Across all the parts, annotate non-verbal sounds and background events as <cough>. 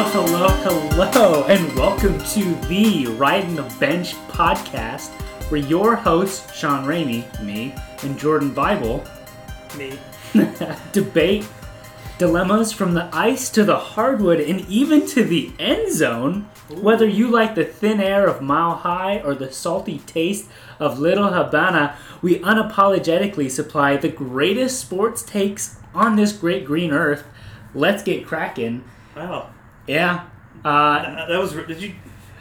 Hello, hello, hello, and welcome to the Riding the Bench podcast, where your hosts, Sean Ramey, me, and Jordan Bible, Me. <laughs> debate dilemmas from the ice to the hardwood and even to the end zone. Whether you like the thin air of Mile High or the salty taste of Little Havana, we unapologetically supply the greatest sports takes on this great green earth. Let's get cracking. Wow. Yeah. Uh, Uh, that was. Did you?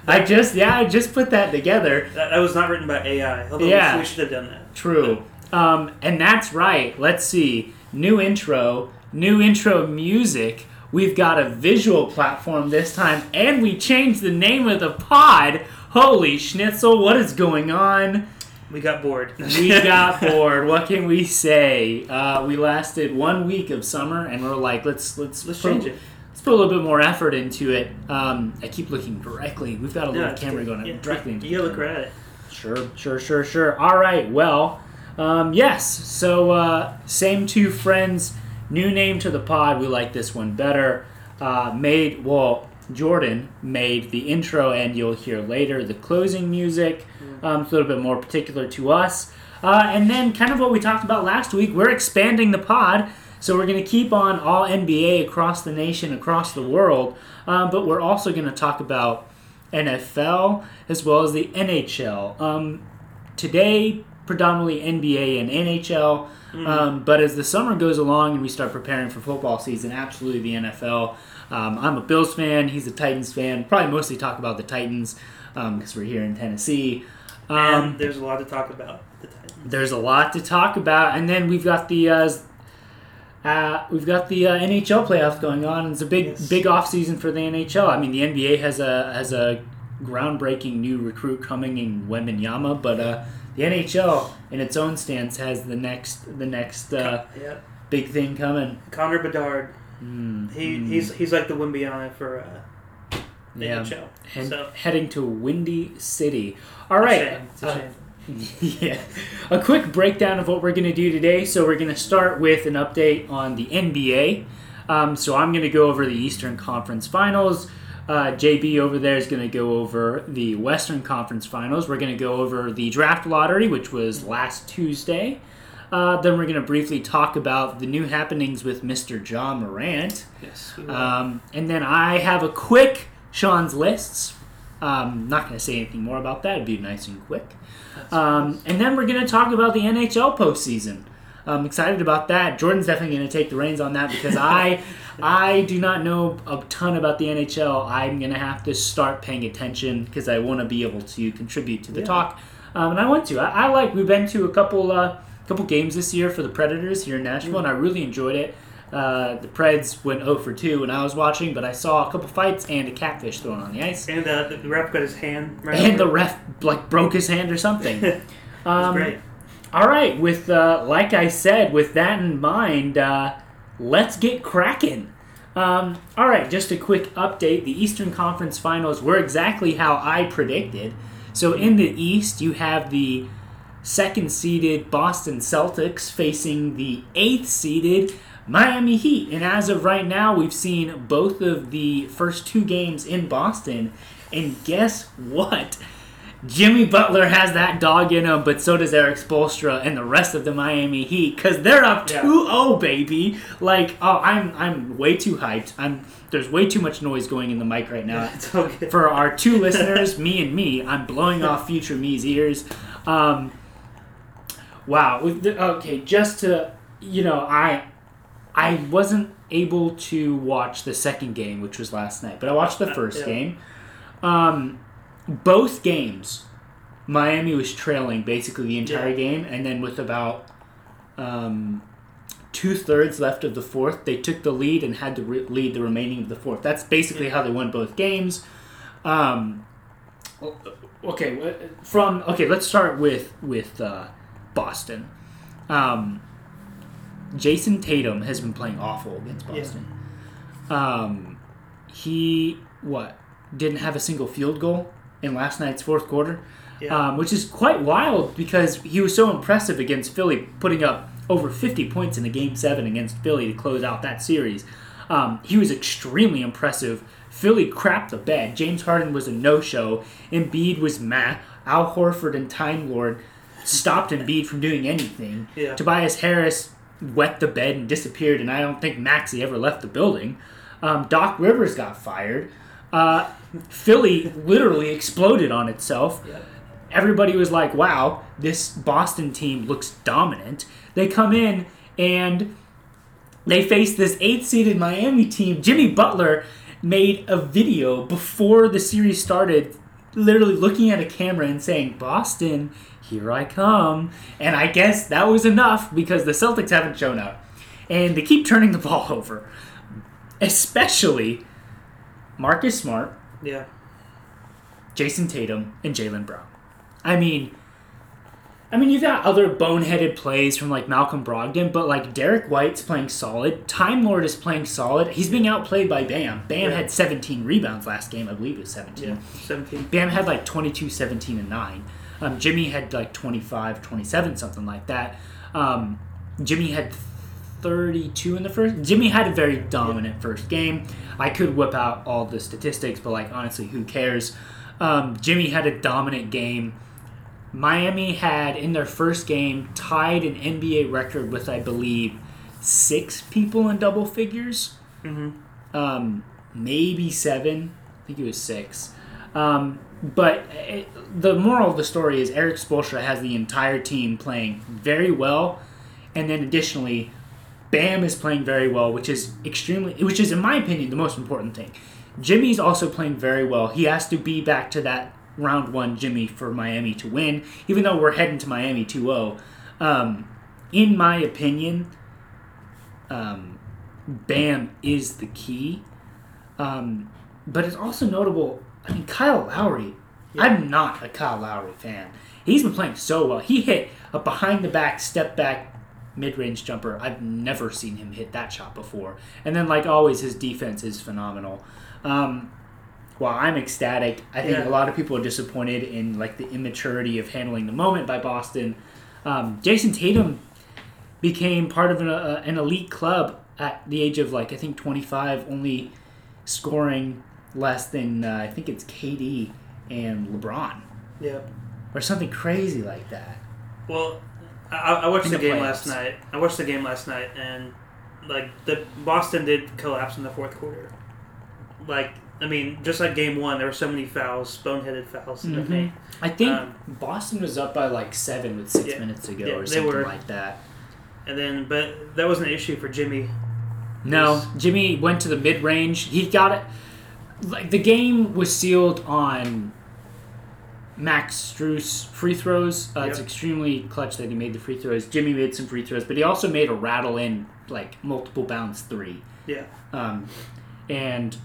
I just yeah, I just put that together. That, that was not written by AI. Although Yeah. we, should have done that. True. Um, and that's right. Let's see. New intro, new intro music. We've got a visual platform this time, and we changed the name of the pod. Holy schnitzel, what is going on? We got bored. We got <laughs> bored. What can we say? Uh, we lasted one week of summer, and we're like, let's let's Let's put- change it. Let's put a little bit more effort into it. Um, I keep looking directly. We've got a little Yeah, camera going Yeah, directly into You look right at it. Sure, sure, sure, sure. All right, well, um, yes. So, uh, same two friends, new name to the pod. We like this one better. Uh, made, well, Jordan made the intro, and you'll hear later the closing music. Um, it's a little bit more particular to us. Uh, and then, kind of what we talked about last week, we're expanding the pod. So, we're going to keep on all NBA across the nation, across the world. Um, but we're also going to talk about NFL as well as the NHL. Um, today, predominantly NBA and NHL, um, but as the summer goes along and we start preparing for football season, absolutely the NFL. Um, I'm a Bills fan, he's a Titans fan. Probably mostly talk about the Titans because we're here in Tennessee. Um, and there's a lot to talk about. The Titans. there's a lot to talk about, and then we've got the uh, uh, we've got the uh, NHL playoffs going on. It's a big Yes. big off season for the NHL. I mean, the NBA has a has a groundbreaking new recruit coming in Wembanyama, but uh, the NHL in its own stance has the next the next uh, Yeah. big thing coming. Connor Bedard. Mm, He mm, he's he's like the Wimbiana for uh, the yeah. NHL. And so heading to Windy City. All right. it's a shame. It's a shame. <laughs> yeah. A quick breakdown of what we're going to do today. So, we're going to start with an update on the NBA. Um, so, I'm going to go over the Eastern Conference Finals. Uh, JB over there is going to go over the Western Conference Finals. We're going to go over the draft lottery, which was last Tuesday. Uh, then, we're going to briefly talk about the new happenings with Mr. Ja Morant. Yes. Um, and then I have a quick Sean's lists. Um, not going to say anything more about that. It'd be nice and quick. Um, and then we're going to talk about the NHL postseason. I'm excited about that. Jordan's definitely going to take the reins on that because I, <laughs> I do not know a ton about the NHL. I'm going to have to start paying attention because I want to be able to contribute to the Yeah. talk, um, and I want to. I, I like. We've been to a couple, uh, couple games this year for the Predators here in Nashville, and I really enjoyed it. Uh, the Preds went 0 for 2 when I was watching, but I saw a couple fights and a catfish thrown on the ice. and uh, the, ref got his hand right And the ref like broke his hand or something. <laughs> Um, great. All right, with uh, like I said, with that in mind, uh, let's get cracking. Um, all right, just a quick update: the Eastern Conference Finals were exactly how I predicted. So in the East, you have the second-seeded Boston Celtics facing the eighth-seeded Miami Heat, and as of right now, we've seen both of the first two games in Boston. And guess what? Jimmy Butler has that dog in him, but so does Eric Spoelstra and the rest of the Miami Heat because they're up Yeah. 2-0, baby. Like, oh, I'm I'm way too hyped. I'm there's way too much noise going in the mic right now. <laughs> all good. For our two <laughs> listeners, me and me, I'm blowing off future me's ears. Um, wow. Okay, just to you know, I I wasn't able to watch the second game, which was last night, but I watched the Uh, first yeah. game. Um, both games, Miami was trailing basically the entire Yeah. game, and then with about um, two thirds left of the fourth, they took the lead and had to re- lead the remaining of the fourth. That's basically how they won both games. Um, okay, from okay, let's start with with uh, Boston. Um, Jayson Tatum has been playing awful against Yeah. Boston. Um, he what didn't have a single field goal in last night's fourth quarter, Yeah. um, which is quite wild because he was so impressive against Philly, putting up over 50 points in the game seven against Philly to close out that series. Um, he was extremely impressive Philly crapped the bed. James Harden was a no-show. Embiid was meh. Al Horford and Time Lord stopped Embiid from doing anything. Yeah. Tobias Harris wet the bed and disappeared, and I don't think Maxey ever left the building. Um, Doc Rivers got fired. Uh, Philly literally exploded on itself. Yep. Everybody was like, wow, this Boston team looks dominant. They come in and they face this eighth seeded Miami team. Jimmy Butler made a video before the series started, literally looking at a camera and saying, Boston, here I come. And I guess that was enough because the Celtics haven't shown up. And they keep turning the <laughs> ball over. Especially Marcus Smart, Yeah. Jayson Tatum, and Jaylen Brown. I mean, I mean, you've got other boneheaded plays from like Malcolm Brogdon, but like Derrick White's playing solid. Time Lord is playing solid. He's being outplayed by Bam. Bam Yeah. had 17 rebounds last game. I believe it was 17. Yeah. 17. Bam had like 22, 17, and 9. Um, Jimmy had like 25, 27, something like that. Um, Jimmy had 32 in the first. Jimmy had a very dominant first game. I could whip out all the statistics, but like honestly, who cares? Um, Jimmy had a dominant game. Miami had in their first game tied an NBA record with I believe six people in double figures hmm um, maybe seven. I think it was six. Um, but it, the moral of the story is Eric Spoelstra has the entire team playing very well, and then additionally, Bam is playing very well, which is extremely, which is in my opinion the most important thing. Jimmy's also playing very well. He has to be back to that round one Jimmy for Miami to win, even though we're heading to Miami 2-0. Um, in my opinion, um, Bam is the key. Um, but it's also notable. I mean, Kyle Lowry. Yeah. I'm not a Kyle Lowry fan. He's been playing so well. He hit a behind the back, step back, mid range jumper. I've never seen him hit that shot before. And then, like always, his defense is phenomenal. Um, while I'm ecstatic, I think Yeah. a lot of people are disappointed in like the immaturity of handling the moment by Boston. Um, Jayson Tatum became part of an, uh, an elite club at the age of like I think 25, only scoring less than uh, I think it's KD and LeBron Yeah. or something crazy like that. Well, I, I watched In the, the game last night. I watched the game last night, and like the Boston did collapse in the fourth quarter. Like I mean, just like game one, there were so many fouls, boneheaded fouls in the Mhm. paint. I think Um, Boston was up by like seven with six Yeah. minutes to go Yeah, or something were. like that. And then, but that wasn't an issue for Jimmy. No, Yes. Jimmy went to the mid range. He got it. Like the game was sealed on Max Strus free throws. Uh, It's extremely clutch that he made the free throws. Jimmy made some free throws, but he also made a rattle in like multiple bounce three. Yeah. Um, and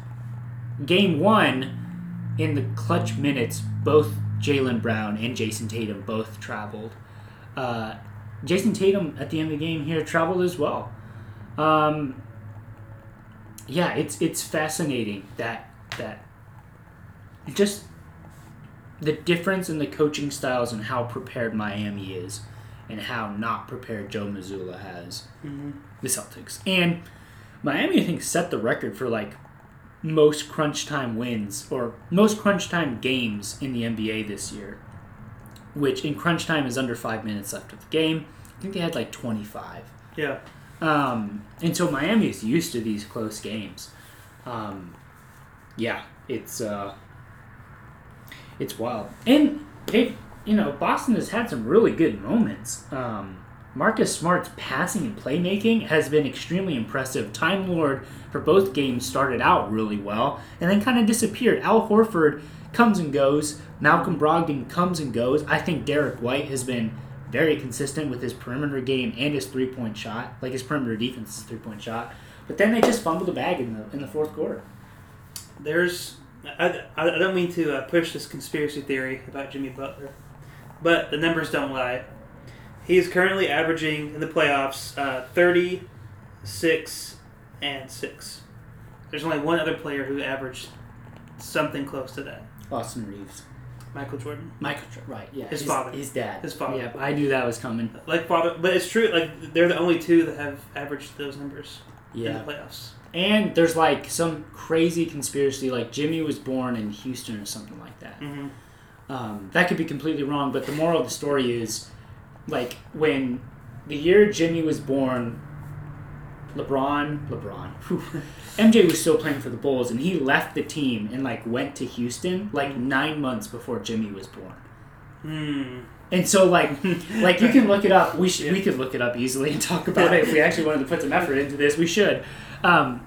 game one, in the clutch minutes, both Jaylen Brown and Jayson Tatum both traveled. Uh, Jayson Tatum at the end of the game here traveled as well. Um, yeah, it's it's fascinating that that just the difference in the coaching styles and how prepared Miami is, and how not prepared Joe Mazzulla has Mm-hmm. the Celtics. And Miami, I think, set the record for like most crunch time wins or most crunch time games in the NBA this year, which in crunch time is under five minutes left of the game. I think they had like 25. Yeah. Um, and so Miami is used to these close games. Um, yeah, it's uh, it's wild, and they, you know, Boston has had some really good moments. Um, Marcus Smart's passing and playmaking has been extremely impressive. Time Lord for both games started out really well and then kind of disappeared. Al Horford comes and goes. Malcolm Brogdon comes and goes. I think Derrick White has been very consistent with his perimeter game and his three point shot. Like his perimeter defense three point shot. But then they just fumbled the bag in the in the fourth quarter. There's. I, I don't mean to uh, push this conspiracy theory about Jimmy Butler, but the numbers don't lie. He is currently averaging in the playoffs uh, 36 and 6. There's only one other player who averaged something close to that Austin Reaves. Michael Jordan. Michael, right? Yeah, His father. his dad, His father. Yeah, I knew that was coming. Like father, but it's true. Like they're the only two that have averaged those numbers. in the playoffs. And there's like some crazy conspiracy, like Jimmy was born in Houston or something like that. hmm Um, that could be completely wrong, but the moral of the story is, like when the year Jimmy was born, LeBron, LeBron, whew, <laughs> MJ was still playing for the Bulls, and he left the team and like went to Houston like nine months before Jimmy was born. Hmm. And so like <laughs> like you can look it up. We should we could look it up easily and talk about it if we actually wanted to put some effort into this. We should. Um,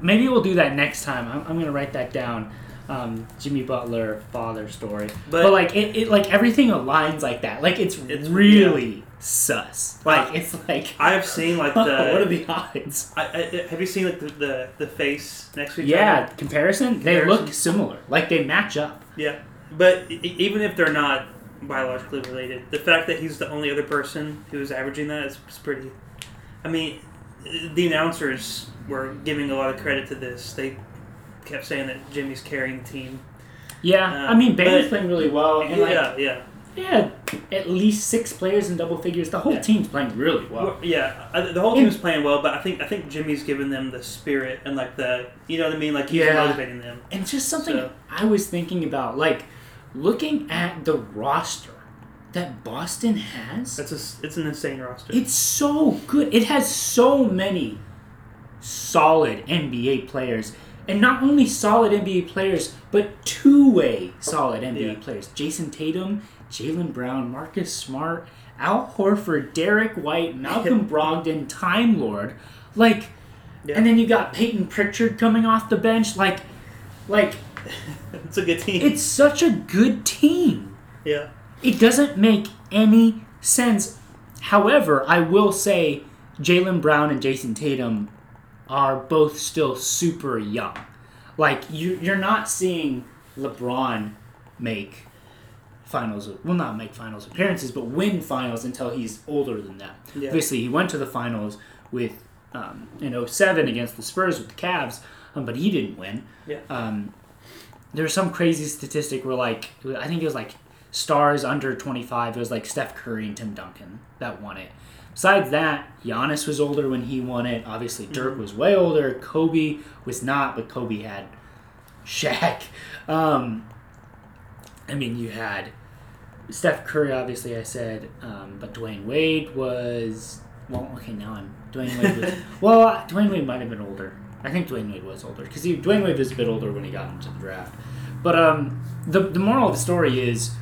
maybe we'll do that next time. I'm, I'm gonna write that down. Um, Jimmy Butler father story. But, But- like it, it like everything aligns like that. Like it's, It's- really sus. Like it's like I have seen like <laughs> the. what are the odds? I, I, have you seen like the, the, the face next to each Yeah, other? comparison. They Comparison. look similar. Like they match up. Yeah, but even if they're not biologically related, the fact that he's the only other person who is averaging that is, is pretty. I mean, the announcers were giving a lot of credit to this. They kept saying that Jimmy's carrying the team. Yeah, Uh, I mean Bailey's playing really well, and like yeah, yeah, yeah, at least six players in double figures. The whole Yeah. team's playing really well. Yeah. I, the whole And- team's playing well, but I think I think Jimmy's given them the spirit and like the you know what I mean. Like he's Yeah. motivating them. And just something So- I was thinking about, like looking at the roster that Boston has. That's a, it's an insane roster. It's so good. It has so many solid NBA players. And not only solid NBA players, but two way solid NBA Yeah. players. Jayson Tatum, Jaylen Brown, Marcus Smart, Al Horford, Derrick White, <laughs> Malcolm Brogdon, Time Lord. Like, Yeah. and then you got Peyton Pritchard coming off the bench. Like, like <laughs> it's a good team. it's such a good team. yeah. It doesn't make any sense. However, I will say Jaylen Brown and Jayson Tatum are both still super young. Like you, you're not seeing LeBron make finals. Well, not make finals appearances, but win finals until he's older than that. Yeah. Obviously, he went to the finals with um, in 07 against the Spurs with the Cavs, um, but he didn't win. Yeah. Um, there's some crazy statistic where like I think it was like stars under 25. It was like Steph Curry and Tim Duncan that won it. Besides that, Giannis was older when he won it. Obviously, Dirk was way older. Kobe was not, but Kobe had Shaq. <laughs> Um, I mean, you had Steph Curry, obviously, I said, um, but Dwyane Wade was. Well, okay, now I'm. Dwyane Wade was. <laughs> well, Dwyane Wade might have been older. I think Dwyane Wade was older because Dwyane Wade was a bit older when he got into the draft. But um, the the moral of the story is,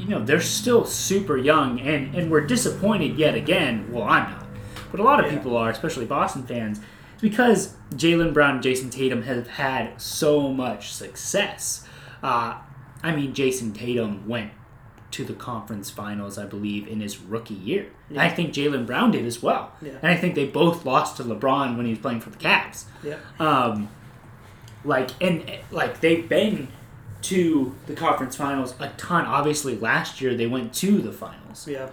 you know, they're still super young, and and we're disappointed yet again. Well, I'm not, but a lot of Yeah. people are, especially Boston fans, because Jaylen Brown and Jayson Tatum have had so much success. Uh, I mean, Jayson Tatum went to the conference finals, I believe, in his rookie year. And I think Jaylen Brown did as well. Yeah. And I think they both lost to LeBron when he was playing for the Cavs. Yeah. Um, like and like they've been to the conference finals a ton. Obviously, last year they went to the finals. Yeah.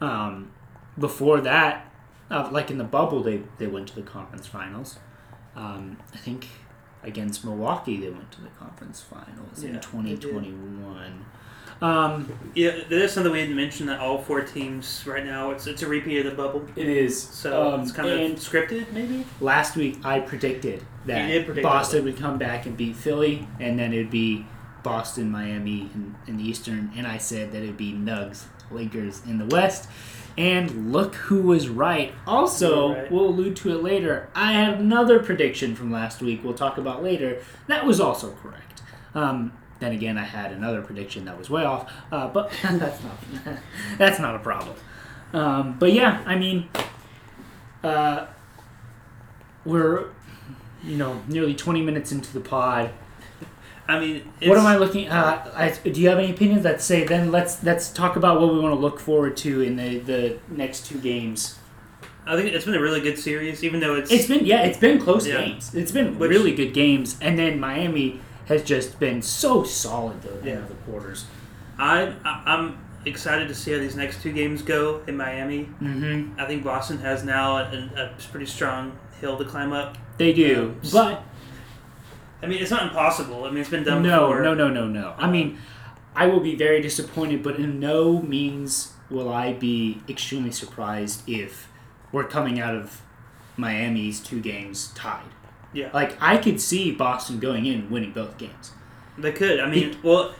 Um, before that, uh, like in the bubble, they, they went to the conference finals. Um, I think against Milwaukee, they went to the conference finals yeah, in 2021. Um, Yeah, there is something we didn't mention that all four teams right now it's it's a repeat of the bubble, it is so um, it's kind of scripted maybe. last week I predicted that predict Boston would come back and beat Philly, and then it'd be Boston, Miami in, in the Eastern, and I said that it'd be Nugs, Lakers in the West. And look who was right. Also, right. we'll allude to it later. I have another prediction from last week. We'll talk about later. That was also correct. Um, then again, I had another prediction that was way off, uh, but <laughs> that's not <laughs> that's not a problem. Um, but yeah, I mean, uh, we're you know nearly 20 minutes into the pod I mean, it's, what am i looking uh, I, do you have any opinions that say then let's let's talk about what we want to look forward to in the the next two games I think it's been a really good series, even though it's it's been yeah it's been close Yeah. games it's been Which- really good games and then miami has just been so solid the end Yeah. of the quarters I, I I'm excited to see how these next two games go in Miami. mm-hmm I think Boston has now a, a pretty strong hill to climb up. they do Yeah. but I mean, it's not impossible. I mean, it's been done no before. no no no no i mean i will be very disappointed but in no means will i be extremely surprised if we're coming out of Miami's two games tied. Yeah. Like I could see Boston going in and winning both games. They could. I mean, well,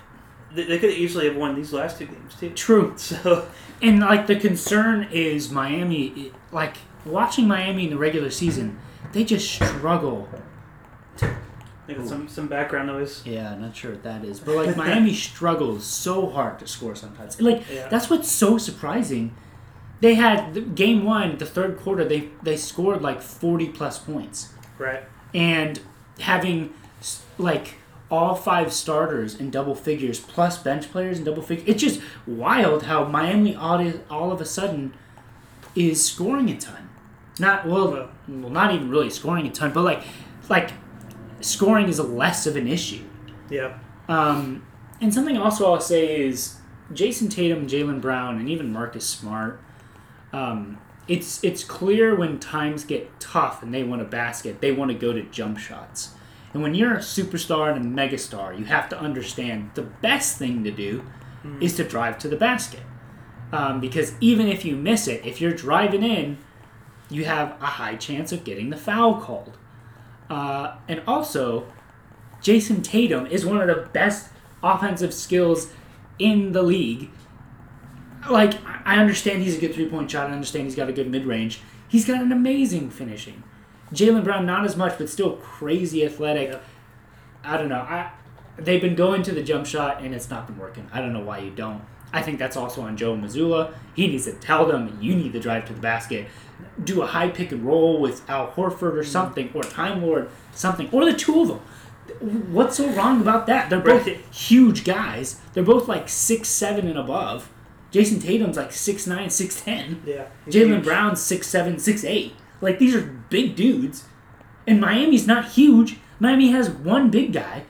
they, they could easily have won these last two games too. True. <laughs> So And like the concern is Miami like watching Miami in the regular season, they just struggle. they got some some background noise. Yeah, not sure what that is. But <laughs> like Miami struggles so hard to score sometimes. Like Yeah. that's what's so surprising. They had game 1, the third quarter, they they scored like 40 plus points. Right. And having like all five starters in double figures plus bench players in double figures it's just wild how miami all, all of a sudden is scoring a ton not well, Well- well not even really scoring a ton but like like scoring is less of an issue Yeah. um, and something also I'll say is Jayson Tatum, Jaylen Brown, and even Marcus Smart. Um, it's it's clear when times get tough and they want a basket, they want to go to jump shots. And when you're a superstar and a megastar, you have to understand the best thing to do is to drive to the basket. Um, because even if you miss it, if you're driving in, you have a high chance of getting the foul called. Uh, and also, Jayson Tatum is one of the best offensive skills in the league. Like, I understand he's a good three point shot. I understand he's got a good mid range. He's got an amazing finishing. Jaylen Brown, not as much, but still crazy athletic. I don't know. I they've been going to the jump shot and it's not been working. I don't know why you don't. I think that's also on Joe Mazzulla. He needs to tell them you need to drive to the basket. Do a high pick and roll with Al Horford or mm-hmm. something, or Time Lord, something, or the two of them. What's so wrong about that? They're both Right. huge guys. They're both like six seven and above. Jayson Tatum's like six nine, six ten. Yeah. he's Jaylen. Brown's six seven, six eight. Like these are big dudes, and Miami's not huge. Miami has one big guy,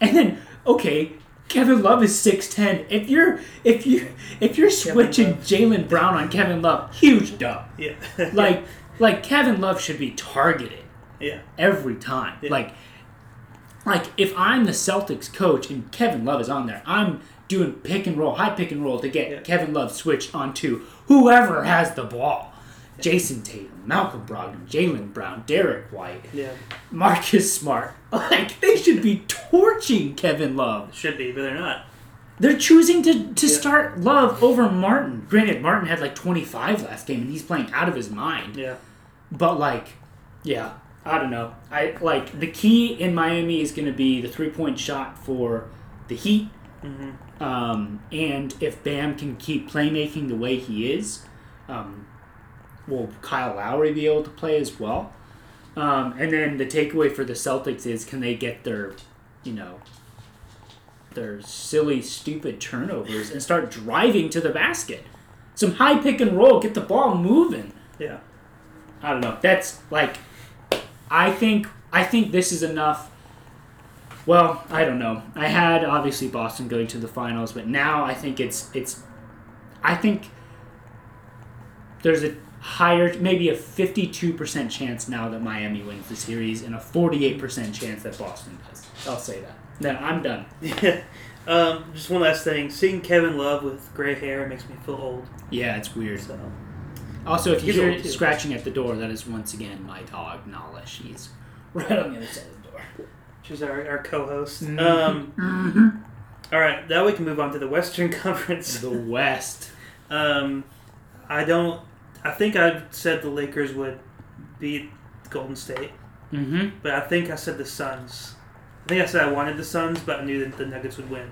and then okay, Kevin Love is six ten. If you're if you if you're switching Jaylen Brown on Kevin Love, huge dub. Yeah. <laughs> Like like Kevin Love should be targeted yeah. every time. Yeah. Like, like if I'm the Celtics coach and Kevin Love is on there, I'm doing pick and roll, high pick and roll to get Yeah. Kevin Love switched onto whoever has the ball. Jayson Tatum, Malcolm Brogdon, Jaylen Brown, Derrick White, Yeah. Marcus Smart. <laughs> Like they should be torching Kevin Love. Should be, but they're not. They're choosing to, to Yeah. start Love over Martin. Granted, Martin had like 25 last game and he's playing out of his mind. Yeah. But like, yeah, I don't know. I like the key in Miami is going to be the three point shot for the Heat. Mm-hmm. Um, and if Bam can keep playmaking the way he is, um, will Kyle Lowry be able to play as well? Um, and then the takeaway for the Celtics is can they get their, you know, their silly, stupid turnovers and start driving to the basket? Some high pick and roll, get the ball moving. Yeah. I don't know. That's like, I think I think this is enough. Well, I don't know. I had obviously Boston going to the finals, but now I think it's it's. I think there's a higher, maybe a fifty-two percent chance now that Miami wins the series, and a forty-eight percent chance that Boston does. I'll say that. Then I'm done. <laughs> Um, just one last thing. Seeing Kevin Love with gray hair makes me feel old. Yeah, it's weird. So Also, if you hear scratching at the door, that is once again my dog Nala. She's right on the other side of the door. She's our, our co-host. Mhm. Um, all right. Now we can move on to the Western <laughs> Conference. The West. Um, I don't. I think I said the Lakers would beat Golden State, Mm-hmm. but I think I said the Suns. I think I said I wanted the Suns, but I knew that the Nuggets would win.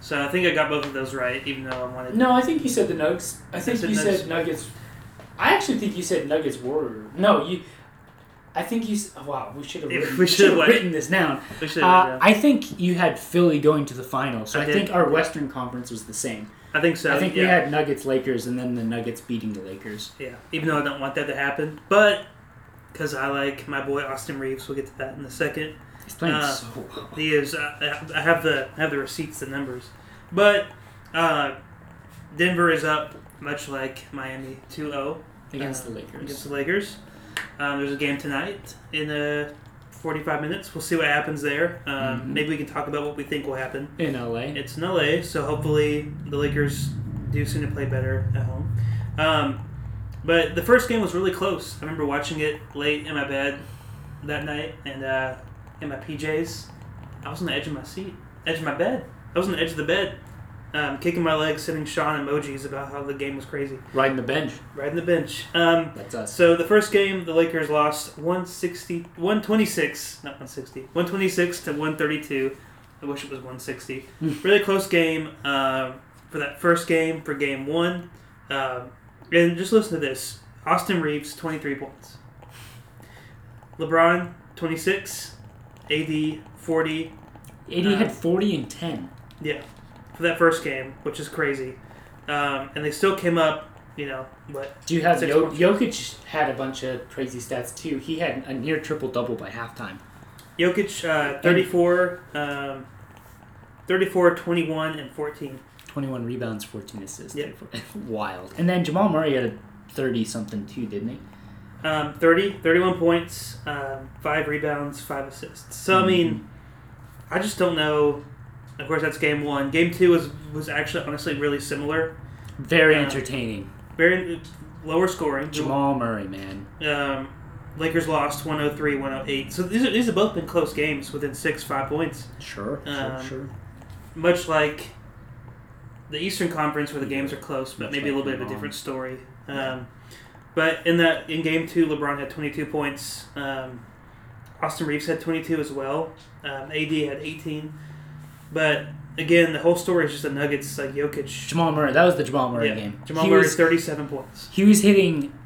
So I think I got both of those right, even though I wanted. No, I think you said the Nuggets. I think said you Nuggets. said Nuggets. I actually think you said Nuggets Warrior. No, you. I think you. s- Wow, we should have written, we <laughs> <laughs> we should have should've written this down. We should, Uh, yeah. I think you had Philly going to the final, so I I, did. think our Western Conference was the same. I think so. I think yeah. we had Nuggets Lakers, and then the Nuggets beating the Lakers. Yeah, even though I don't want that to happen, but because I like my boy Austin Reaves, we'll get to that in a second. He's playing Uh, so well. He is. Uh, I have the I have the receipts, the numbers, but uh, Denver is up, much like Miami, 2-0 against uh, the Lakers. against the Lakers. Um, there's a game tonight in uh, 45 minutes. We'll see what happens there. Um, Mhm. Maybe we can talk about what we think will happen. in LA. It's in LA, so hopefully the Lakers do seem to play better at home. Um, But the first game was really close. I remember watching it late in my bed that night and uh, in my PJs. I was on the edge of my seat, edge of my bed. I was on the edge of the bed, um, kicking my legs, sending Sean emojis about how the game was crazy. Riding the bench. Riding the bench. Um, That's us. so the first game, the Lakers lost 160, 126, not 160, 126 to 132. I wish it was 160. <laughs> really close game uh, for that first game, for game one. Um and just listen to this Austin Reaves, 23 points. LeBron, 26. AD, 40. AD Uh, had 40 and 10. Yeah, for that first game, which is crazy. Um, and they still came up, you know, what? Do you have jo- Jokic had a bunch of crazy stats too. He had a near triple double by halftime. Jokic, uh, 34, um, 34, 21, and 14. 21 rebounds, 14 assists. Yeah. <laughs> Wild. And then Jamal Murray had a 30 something too, didn't he? Um, 30, 31 points, um, 5 rebounds, 5 assists. So, I mean, I just don't know. Of course, that's game one. Game two was, was actually, honestly, really similar. Very Uh, entertaining. Very lower scoring. Jamal Murray, man. Um, Lakers lost 103, 108. So these, are, these have both been close games within 6, 5 points. Sure, Um, sure, sure. much like the Eastern Conference, where the games are close, but Much maybe a little bit of a different story. Um, but in that in Game Two, LeBron had 22 points. Um, Austin Reaves had 22 as well. Um, AD had 18. But again, the whole story is just the Nuggets like Jokic. Jamal Murray. That was the Jamal Murray yeah, game. Jamal he Murray, was, 37 points. he was hitting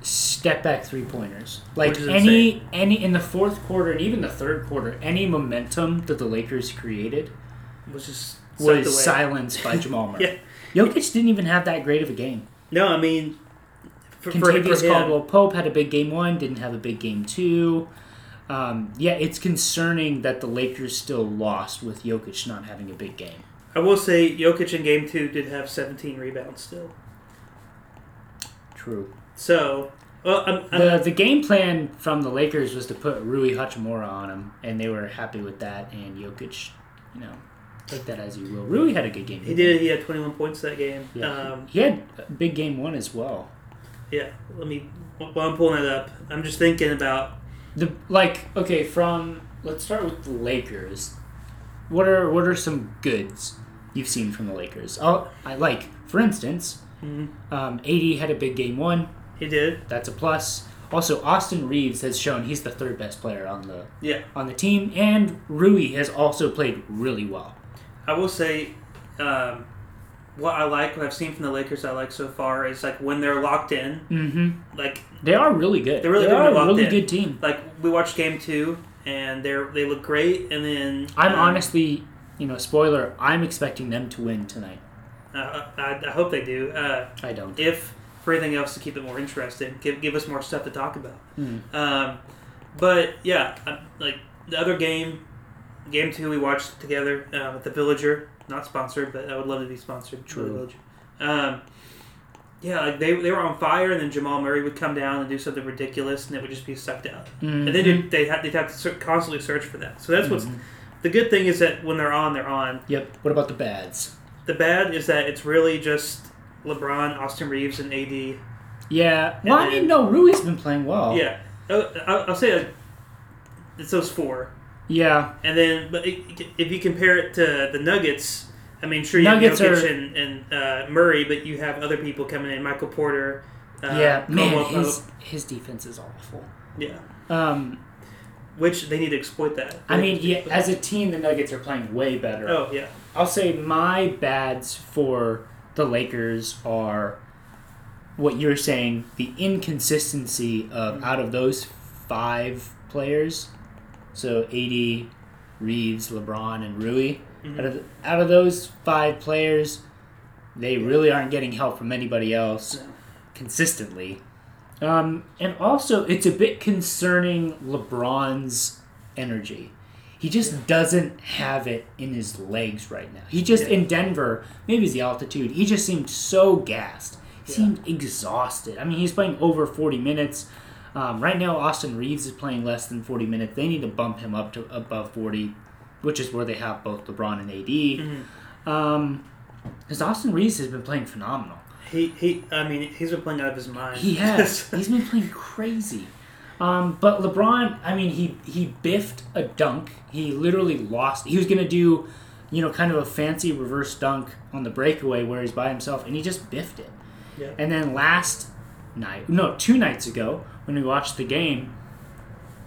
step back three pointers. Like Which is any any in the fourth quarter and even the third quarter, any momentum that the Lakers created Was just was silenced by <laughs> Jamal Murray. Yeah. Jokic didn't even have that great of a game. No, I mean, for, for, for Caldwell Pope had a big game one, didn't have a big game two. Um, yeah, it's concerning that the Lakers still lost with Jokic not having a big game. I will say Jokic in Game Two did have 17 rebounds still. True. So, well, I'm, I'm, The the game plan from the Lakers was to put Rui Hachimura on him, and they were happy with that. And Jokic, you know, take that as you will. Rui had a good game. he did. He had 21 points that game. Yeah, Um, he had a big game one as well. Yeah, let me. While I'm pulling it up, I'm just thinking about. The like okay from let's start with the Lakers. What are what are some goods you've seen from the Lakers? Oh, I like for instance, mhm, um, AD had a big game one. He did. That's a plus. Also, Austin Reaves has shown he's the third best player on the Yeah, on the team, and Rui has also played really well. I will say, um, what I like, what I've seen from the Lakers, I like so far is like when they're locked in. Mm-hmm. Like, They are really good. They're really they good are a really in. good team. like we watched game two, and they're they look great, and then I'm um, honestly, you know, spoiler. I'm expecting them to win tonight. Uh, I, I hope they do. Uh, I don't. if for anything else to keep it more interesting, give give us more stuff to talk about. Hmm. Um, but yeah, I- like the other game, game two, we watched together uh, with the Villager. Not sponsored, but I would love to be sponsored. True. Um, yeah, like they, they were on fire, and then Jamal Murray would come down and do something ridiculous, and it would just be sucked out. Mhm. And then they'd, they'd, have, they'd have to ser- constantly search for that. So that's what's Mhm. the good thing is that when they're on, they're on. Yep. What about the bads? The bad is that it's really just LeBron, Austin Reaves, and AD. Yeah. Well, I And mean, no, Rui's been playing well. Yeah, Oh, I'll, I'll say like, it's those four. Yeah. And then, but if you compare it to the Nuggets, I mean, sure you Nuggets have Jokic are- and, and uh, Murray, but you have other people coming in, Michael Porter. Uh, yeah. Man, his Pope. his defense is awful. yeah, Um. which they need to exploit that. I mean, yeah, as a team, the Nuggets are playing way better. oh yeah, I'll say my bads for the Lakers are what you're saying the inconsistency of Mhm. out of those five players. So AD, Reaves, LeBron, and Rui. Mhm. Out of out of those five players, they really aren't getting help from anybody else No. consistently. Um, and also, it's a bit concerning LeBron's energy. He just doesn't have it in his legs right now. He just, Yeah. in Denver, maybe it's the altitude, he just seemed so gassed. He Yeah. seemed exhausted. I mean, he's playing over 40 minutes. Um, right now, Austin Reaves is playing less than 40 minutes. They need to bump him up to above 40, which is where they have both LeBron and AD. Mhm. Um, because Austin Reaves has been playing phenomenal. He he. I mean, he's been playing out of his mind. He has. <laughs> He's been playing crazy. Um, but LeBron, I mean, he he biffed a dunk. He literally lost. He was gonna do, you know, kind of a fancy reverse dunk on the breakaway where he's by himself, and he just biffed it. Yeah. And then last night, no, two nights ago, when we watched the game,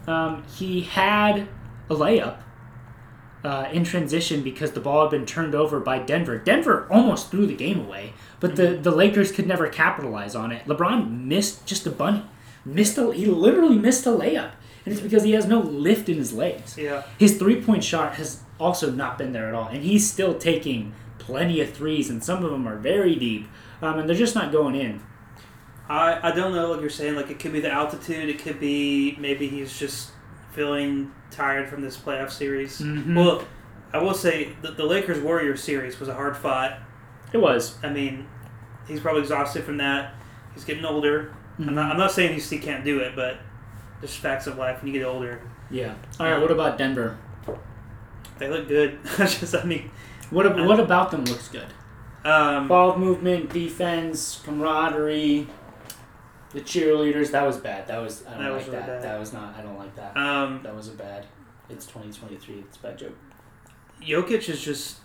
um, he had a layup uh, in transition because the ball had been turned over by Denver. Denver almost threw the game away, but the, the Lakers could never capitalize on it. LeBron missed just a bunny. Missed a, he literally missed a layup. And it's because he has no lift in his legs. Yeah. His three point shot has also not been there at all. And he's still taking plenty of threes, and some of them are very deep. Um, and they're just not going in. I, I don't know, like you're saying, like it could be the altitude, it could be maybe he's just feeling tired from this playoff series. Mhm. Well, I will say the, the Lakers Warriors series was a hard fought. It was. I mean, he's probably exhausted from that. He's getting older. Mm-hmm. I'm not I'm not saying he still can't do it, but just facts of life when you get older. Yeah. All right. What about Denver? They look good. <laughs> just I mean, What ab- what about them looks good? um, Ball movement, defense, camaraderie, the cheerleaders. That was bad. That was I don't That like was really that. bad. That was not. I don't like that. um, that was a bad. It's 2023. It's a bad joke. Jokic is just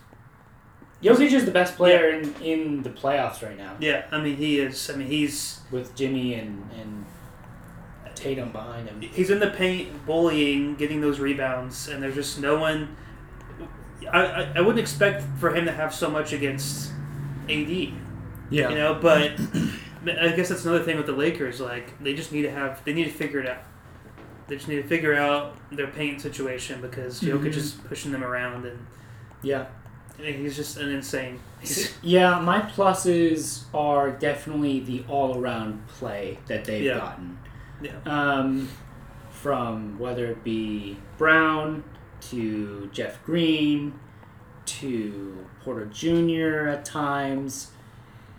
Jokic is the best player in, in the playoffs right now, yeah. I mean, he is. I mean, he's with Jimmy and and Tatum behind him. he's in the paint, bullying, getting those rebounds, and there's just no one. I, I, I wouldn't expect for him to have so much against AD, Yeah. you know. But <clears throat> I guess that's another thing with the Lakers. Like they just need to have, they need to figure it out. They just need to figure out their paint situation because Jokic Mhm. is pushing them around, and Yeah. I mean, he's just an insane. Yeah, my pluses are definitely the all around play that they've Yeah. gotten. yeah, Um, from whether it be Brown to Jeff Green to Porter Jr. at times.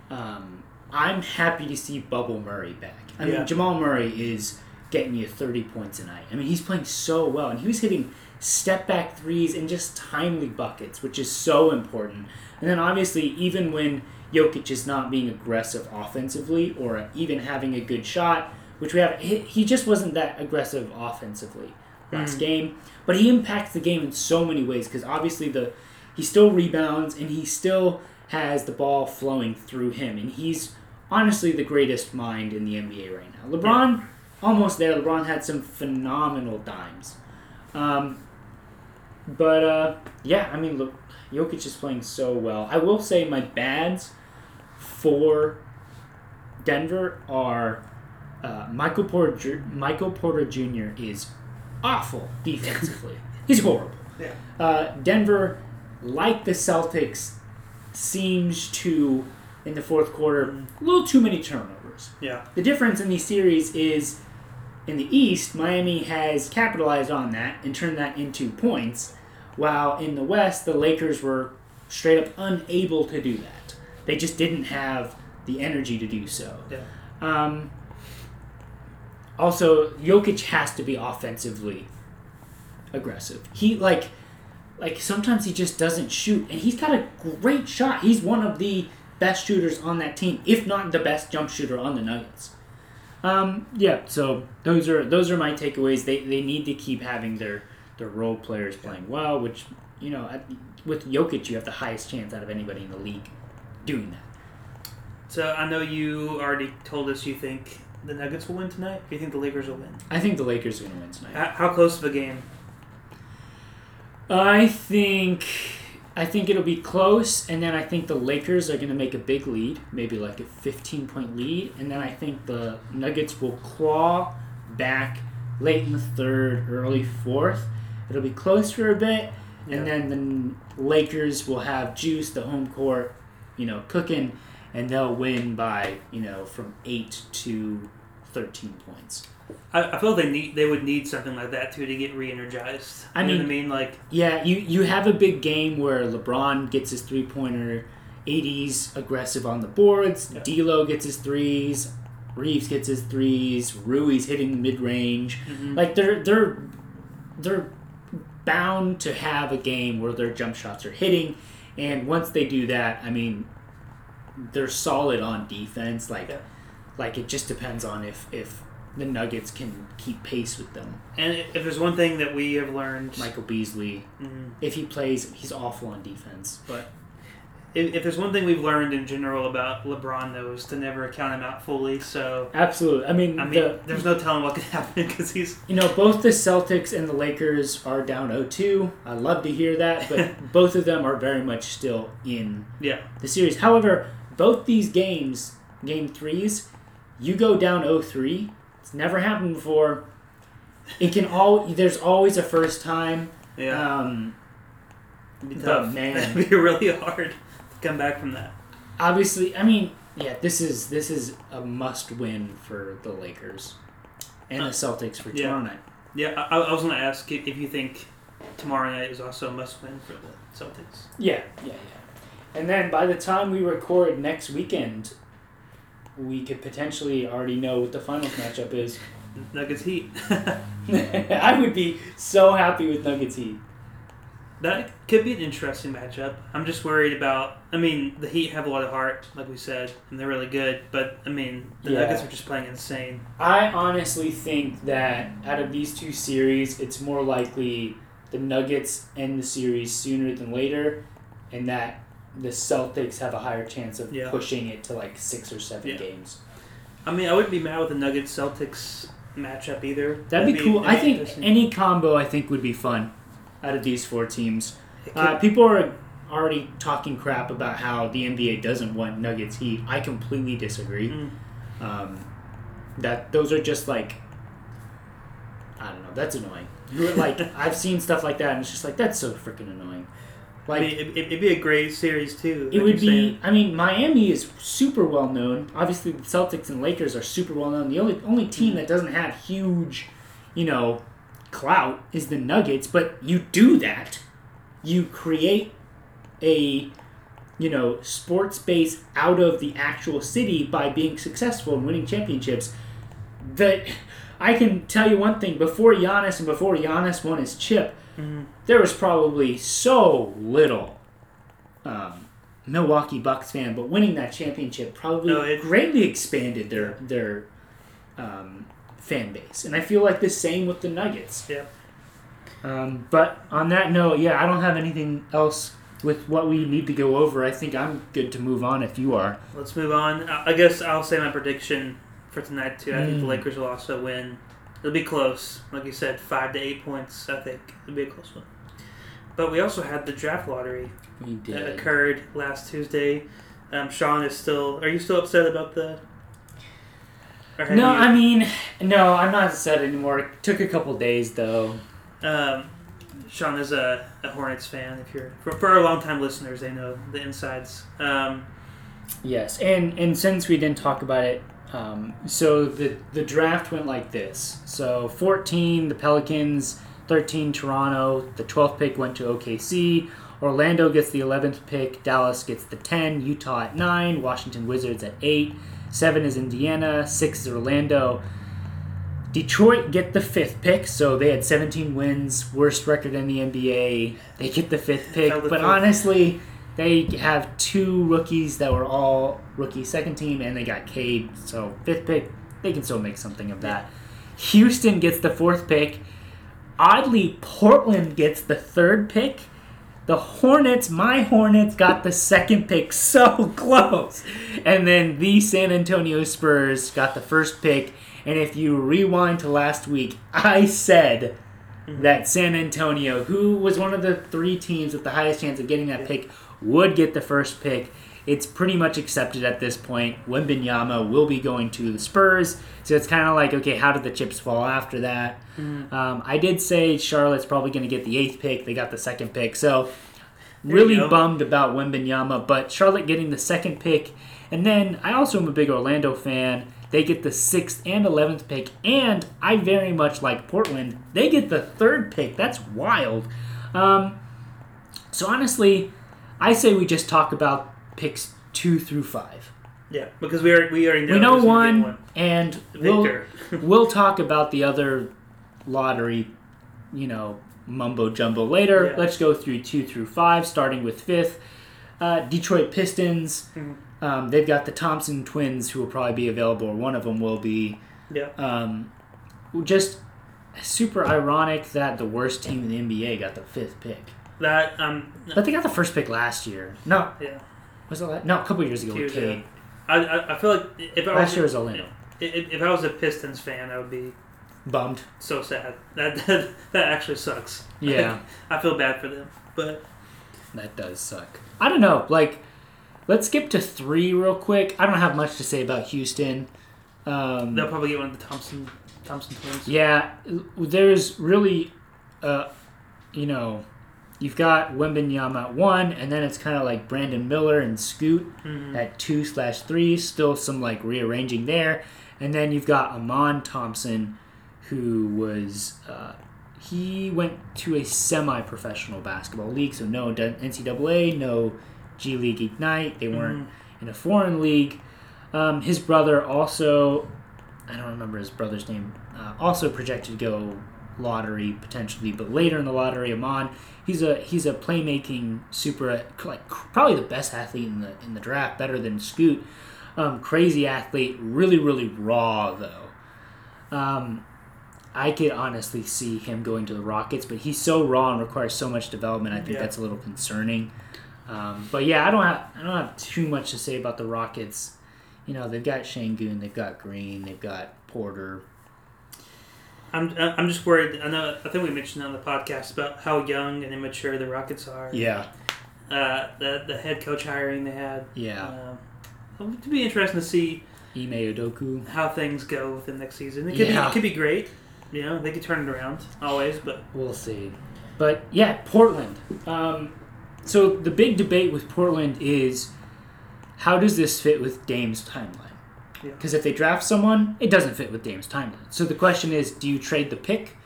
Um, I'm happy to see Bubble Murray back. I Yeah. mean, Jamal Murray is getting you 30 points a night. I mean, he's playing so well, and he was hitting step back threes and just timely buckets, which is so important. And then obviously, even when Jokic is not being aggressive offensively or even having a good shot, which we have, he, just wasn't that aggressive offensively last Mhm. game. But he impacts the game in so many ways because obviously the he still rebounds and he still has the ball flowing through him, and he's honestly the greatest mind in the NBA right now. LeBron almost there. LeBron had some phenomenal dimes. Um, but uh, yeah, I mean, look, Jokic is playing so well. I will say my bads for Denver are uh, Michael Porter. Ju- Michael Porter Jr. is awful defensively. <laughs> He's horrible. yeah, Uh, Denver, like the Celtics, seems to in the fourth quarter a little too many turnovers. yeah, The difference in these series is in the East, Miami has capitalized on that and turned that into points, while in the West, the Lakers were straight up unable to do that. They just didn't have the energy to do so. yeah. Um, also, Jokic has to be offensively aggressive. He like like sometimes he just doesn't shoot, and he's got a great shot. He's one of the best shooters on that team, if not the best jump shooter on the Nuggets. Um, yeah, so those are those are my takeaways. They they need to keep having their their role players playing well, which you know at, with Jokic you have the highest chance out of anybody in the league doing that. So I know you already told us you think the Nuggets will win tonight. Do you think the Lakers will win? I think the Lakers are going to win tonight. How, how close of a game? I think I think it'll be close, and then I think the Lakers are going to make a big lead, maybe like a 15 point lead, and then I think the Nuggets will claw back late in the third, early fourth. It'll be close for a bit, Yeah. and then the Lakers will have juice, the home court, you know, cooking, and they'll win by you know from eight to 13 points. I, I feel they need they would need something like that too to get re-energized. I You mean- I mean, like Yeah, you you have a big game where LeBron gets his three pointer, AD's aggressive on the boards, Yeah. D'Lo gets his threes, Reaves gets his threes, Rui's hitting the mid range. mhm. Like they're they're they're bound to have a game where their jump shots are hitting, and once they do that, I mean, they're solid on defense. Like, Yeah. like it just depends on if if the Nuggets can keep pace with them. And if there's one thing that we have learned, Michael Beasley, Mhm. if he plays, he's awful on defense. But if, if there's one thing we've learned in general about LeBron, though, is to never count him out fully. So, absolutely, I mean, I mean, the, there's no telling what could <laughs> happen because he's you know, both the Celtics and the Lakers are down 0-2. I love to hear that, but <laughs> both of them are very much still in yeah, the series. However, both these games, game threes, you go down 0-3. It's never happened before. It can all. There's always a first time. yeah, Um, it'd be but man. <laughs> It'd be really hard to come back from that. obviously, I mean, yeah, this is this is a must win for the Lakers and the Uh, Celtics for yeah. tomorrow night. Yeah, I, I was going to ask if if you think tomorrow night is also a must-win for the Celtics. Yeah, yeah, yeah. And then by the time we record next weekend, we could potentially already know what the finals matchup is. Nuggets Heat. <laughs> I would be so happy with Nuggets Heat. That could be an interesting matchup. I'm just worried about. I mean, the Heat have a lot of heart, like we said, and they're really good. But I mean, the Yeah. Nuggets are just playing insane. I honestly think that out of these two series, it's more likely the Nuggets end the series sooner than later, and that the Celtics have a higher chance of Yeah. pushing it to like six or seven Yeah. games. I mean, I wouldn't be mad with the Nuggets Celtics matchup either. That'd, be cool. I think any combo I think would be fun out of these four teams. Uh, people are already talking crap about how the NBA doesn't want Nuggets Heat. I completely disagree. Mm. Um, that those are just like I don't know. That's annoying. You're like <laughs> I've seen stuff like that, and it's just like that's so freaking annoying. I Like mean, it, it'd be a great series too. it like would be. saying. I mean, Miami is super well known. Obviously, the Celtics and Lakers are super well known. The only only team that doesn't have huge, you know, clout is the Nuggets. But you do that, you create a, you know, sports base out of the actual city by being successful and winning championships. That I can tell you one thing: before Giannis and before Giannis won his chip, Mhm. There was probably so little um, Milwaukee Bucks fan, but winning that championship probably No, it- greatly expanded their their um, fan base, and I feel like the same with the Nuggets. Yeah. Um, but on that note, yeah, I don't have anything else with what we need to go over. I think I'm good to move on if you are. Let's move on. I I guess I'll say my prediction for tonight too. I think the Mm. Lakers will also win. It'll be close, like you said, five to eight points. I think it'll be a close one. But we also had the draft lottery We that occurred last Tuesday. Um, Sean is still. Are you still upset about the? No, you- I mean, no, I'm not upset anymore. It took a couple days though. Um, Sean is a, a Hornets fan. If you're for, for our longtime listeners, they know the insides. Um, Yes, and and since we didn't talk about it, um, so the the draft went like this. So 14, the Pelicans, 13, Toronto. The 12th pick went to OKC. Orlando gets the 11th pick. Dallas gets the 10. Utah at 9. Washington Wizards at 8. 7 is Indiana. 6 is Orlando. Detroit get the fifth pick, so they had 17 wins, worst record in the NBA. They get the fifth pick, but honestly, they have two rookies that were all rookie second team, and they got Cade. So fifth pick, they can still make something of that. Houston gets the fourth pick. Oddly, Portland gets the third pick. The Hornets, my Hornets, got the second pick <laughs> so close. And then the San Antonio Spurs got the first pick. And if you rewind to last week, I said mm-hmm. that San Antonio, who was one of the three teams with the highest chance of getting that pick, would get the first pick. It's pretty much accepted at this point. Wembanyama will be going to the Spurs. So it's kind of like, okay, how did the chips fall after that? Um, I did say Charlotte's probably going to get the eighth pick. They got the second pick. So There really bummed about Wembanyama, but Charlotte getting the second pick. And then I also am a big Orlando fan. They get the sixth and eleventh pick, and I very much like Portland. They get the third pick. That's wild. Um, so honestly, I say we just talk about picks two through five. yeah, because we are we already know we know one, get and we'll <laughs> we'll talk about the other lottery, you know, mumbo jumbo later. Yeah. Let's go through two through five, starting with fifth. Uh, Detroit Pistons. Mhm. Um, they've got the Thompson twins who will probably be available, or one of them will be. Yeah. Um, just super ironic that the worst team in the NBA got the fifth pick. That um. But they got the first pick last year. No, Yeah. Was it? la- No, a couple years ago Two with years Cade. ago. I, I, I feel like if I Last was year was Orlando. if, if I was a Pistons fan, I would be Bummed. so sad. That <laughs> that, that actually sucks. <laughs> Yeah, I feel bad for them, but that does suck. I don't know. Like, let's skip to three real quick. I don't have much to say about Houston. Um, they'll probably get one of the Thompson Thompson twins. Yeah, there's really, uh, you know, you've got Wembanyama at one, and then it's kind of like Brandon Miller and Scoot Mhm. at two slash three. Still some like rearranging there, and then you've got Amen Thompson, who was uh, he went to a semi-professional basketball league, so no NCAA, no G League Ignite. They weren't Mhm. in a foreign league. Um, his brother also, I don't remember his brother's name, uh, also projected to go lottery potentially, but later in the lottery, Amen, he's a he's a playmaking super like probably the best athlete in the in the draft, better than Scoot. Um, crazy athlete, really really raw though. Um, I could honestly see him going to the Rockets, but he's so raw and requires so much development. I think Yeah. that's a little concerning. Um, but yeah, I don't have I don't have too much to say about the Rockets. You know, they've got Sengun, they've got Green, they've got Porter. I'm I'm just worried. I know. I think we mentioned on the podcast about how young and immature the Rockets are. Yeah, Uh, the the head coach hiring they had. yeah. Um, it'll be interesting to see Ime Udoka. how things go with them next season. It could be Yeah. it could be great. You know, they could turn it around always, but We'll see. But yeah, Portland. Um, so the big debate with Portland is how does this fit with Dame's timeline? Because if they draft someone, it doesn't fit with Dame's timeline. So the question is, do you trade the pick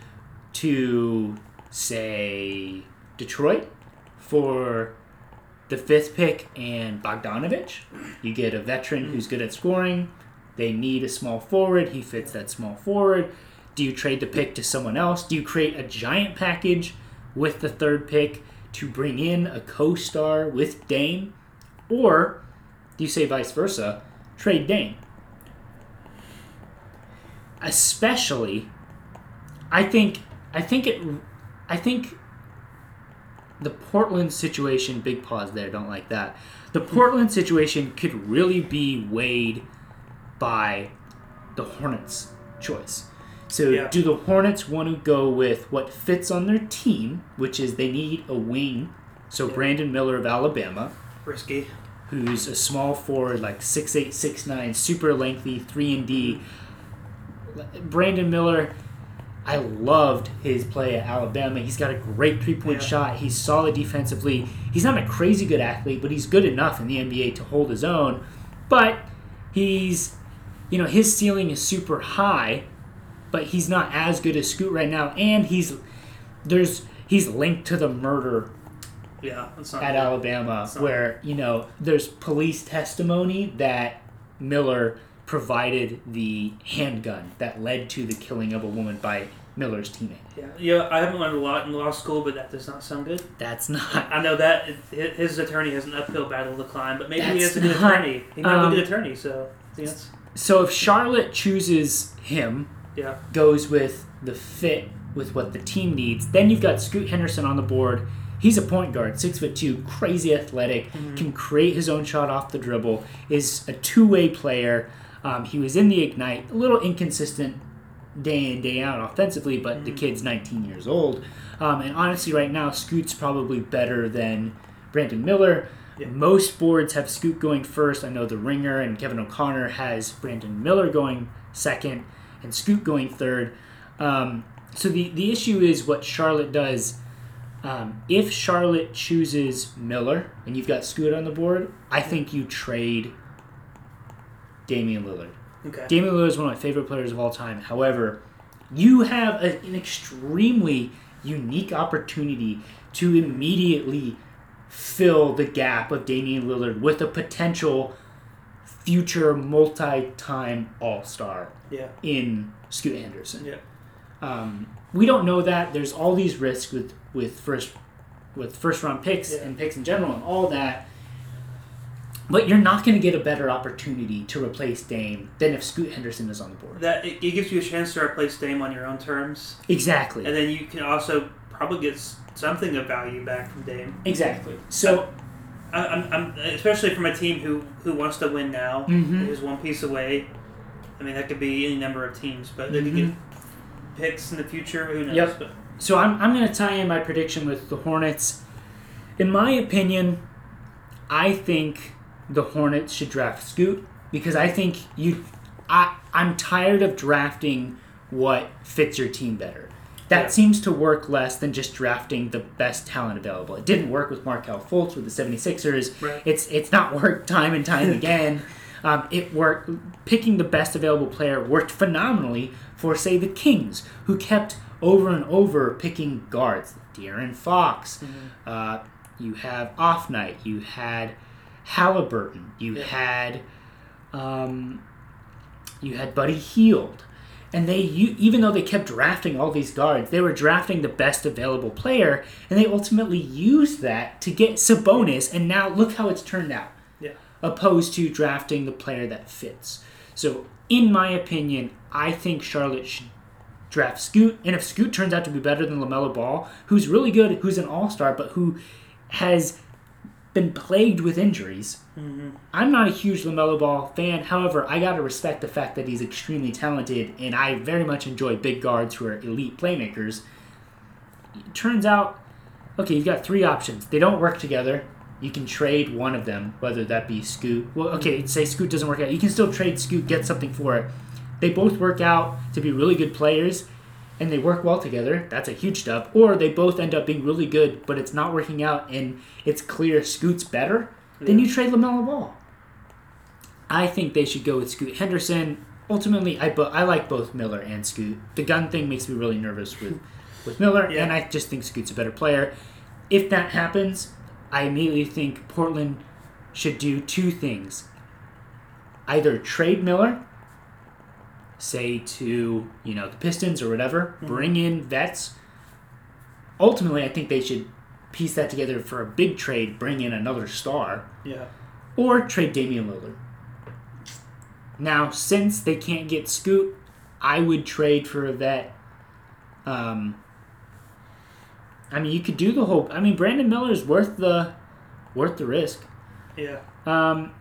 to say Detroit for the fifth pick and Bogdanovich? You get a veteran hmm. who's good at scoring. They need a small forward. He fits that small forward. Do you trade the pick to someone else? Do you create a giant package with the third pick to bring in a co star with Dame? Or do you say vice versa? Trade Dame. Especially, I think, I think it, I think the Portland situation, big pause there, don't like that. The Portland situation could really be weighed by the Hornets' choice. So, Yeah. do the Hornets want to go with what fits on their team, which is they need a wing? So, Yeah. Brandon Miller of Alabama, risky. who's a small forward, like 6'8, 6'9, super lengthy, 3 and D. Brandon Miller, I loved his play at Alabama. He's got a great three point Yeah. shot. He's solid defensively. He's not a crazy good athlete, but he's good enough in the NBA to hold his own. But he's, you know, his ceiling is super high, but he's not as good as Scoot right now. And he's, there's, he's linked to the murder Yeah, at good. Alabama, where you know there's police testimony that Miller provided the handgun that led to the killing of a woman by Miller's teammate. Yeah, yeah. I haven't learned a lot in law school, but that does not sound good. That's not. I know that his attorney has an uphill battle to climb, but maybe he has a good not- attorney. He might um, be a good attorney, so yes, So if Charlotte chooses him, yeah, goes with the fit with what the team needs, then you've got Scoot Henderson on the board. He's a point guard, six foot two, crazy athletic, can create his own shot off the dribble, is a two way player. Um, he was in the Ignite, a little inconsistent day in, day out offensively, but the kid's 19 years old. Um, and honestly, right now, Scoot's probably better than Brandon Miller. Yeah. Most boards have Scoot going first. I know the Ringer and Kevin O'Connor has Brandon Miller going second and Scoot going third. Um, so the, the issue is what Charlotte does. Um, if Charlotte chooses Miller and you've got Scoot on the board, I think you trade Damian Lillard. okay, Damian Lillard is one of my favorite players of all time. However, you have a, an extremely unique opportunity to immediately fill the gap of Damian Lillard with a potential future multi-time All-Star yeah, in Scoot Henderson. yeah, Um, we don't know that. There's all these risks with with first with first round picks Yeah. and picks in general and all that. But you're not going to get a better opportunity to replace Dame than if Scoot Henderson is on the board. That it, it gives you a chance to replace Dame on your own terms, Exactly. and then you can also probably get something of value back from Dame. Exactly. So, I, I'm, I'm especially from a team who who wants to win now, Mhm. who's one piece away. I mean, that could be any number of teams, but they could get picks in the future. Who knows? Yep. But so I'm, I'm going to tie in my prediction with the Hornets. In my opinion, I think the Hornets should draft Scoot because I think you. I I'm tired of drafting what fits your team better. That Yeah. seems to work less than just drafting the best talent available. It didn't work with Markelle Fultz with the 76ers. Right. It's it's not worked time and time <laughs> again. Um, it worked. Picking the best available player worked phenomenally for say the Kings, who kept over and over picking guards. De'Aaron Fox. Uh, you have Off Night. You had Haliburton. You Yeah. had um, you had Buddy Hield. And they, you, even though they kept drafting all these guards, they were drafting the best available player, and they ultimately used that to get Sabonis. And now look how it's turned out, yeah, opposed to drafting the player that fits. So, in my opinion, I think Charlotte should draft Scoot. And if Scoot turns out to be better than Lamelo Ball, who's really good, who's an All Star, but who has been plagued with injuries, hmm I'm not a huge LaMelo Ball fan. However, I got to respect the fact that he's extremely talented, and I very much enjoy big guards who are elite playmakers. It turns out, okay, you've got three options. They don't work together. You can trade one of them, whether that be Scoot. Well, okay, say Scoot doesn't work out. You can still trade Scoot, get something for it. They both work out to be really good players, and they work well together. That's a huge step. Or they both end up being really good, but it's not working out, and it's clear Scoot's better. Then you trade LaMelo Ball. I think they should go with Scoot Henderson. Ultimately, I bo- I like both Miller and Scoot. The gun thing makes me really nervous with with Miller, Yeah. and I just think Scoot's a better player. If that happens, I immediately think Portland should do two things: either trade Miller, say to you know the Pistons or whatever, bring in vets. Ultimately, I think they should piece that together for a big trade, bring in another star yeah, or trade Damian Lillard. Now, since they can't get Scoot, I would trade for a vet. Um, I mean, you could do the whole. I mean, Brandon Miller is worth the worth the risk. yeah. Um,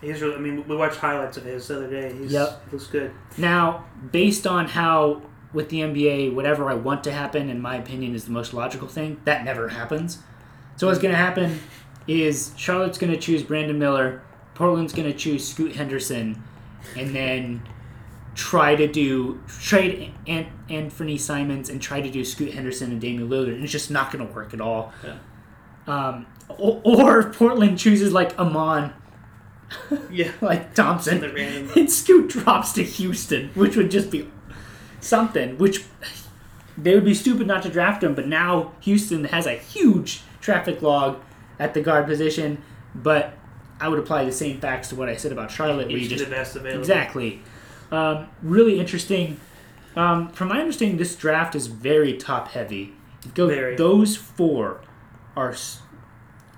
He's really. I mean, we watched highlights of his the other day. He's, Yep. he looks good. now, based on how with the NBA, whatever I want to happen, in my opinion, is the most logical thing. That never happens. So what's going to happen is Charlotte's going to choose Brandon Miller, Portland's going to choose Scoot Henderson, and then try to do trade An- Anthony Simons and try to do Scoot Henderson and Damian Lillard, and it's just not going to work at all. Yeah. Um, or, or Portland chooses like Amen, Yeah. <laughs> like Thompson, The random- <laughs> and Scoot drops to Houston, which would just be something. Which they would be stupid not to draft him, but now Houston has a huge traffic log at the guard position. But I would apply the same facts to what I said about Charlotte, Each just the best available. Exactly. Um, really interesting. Um, from my understanding, this draft is very top heavy. Go, Very. Those four are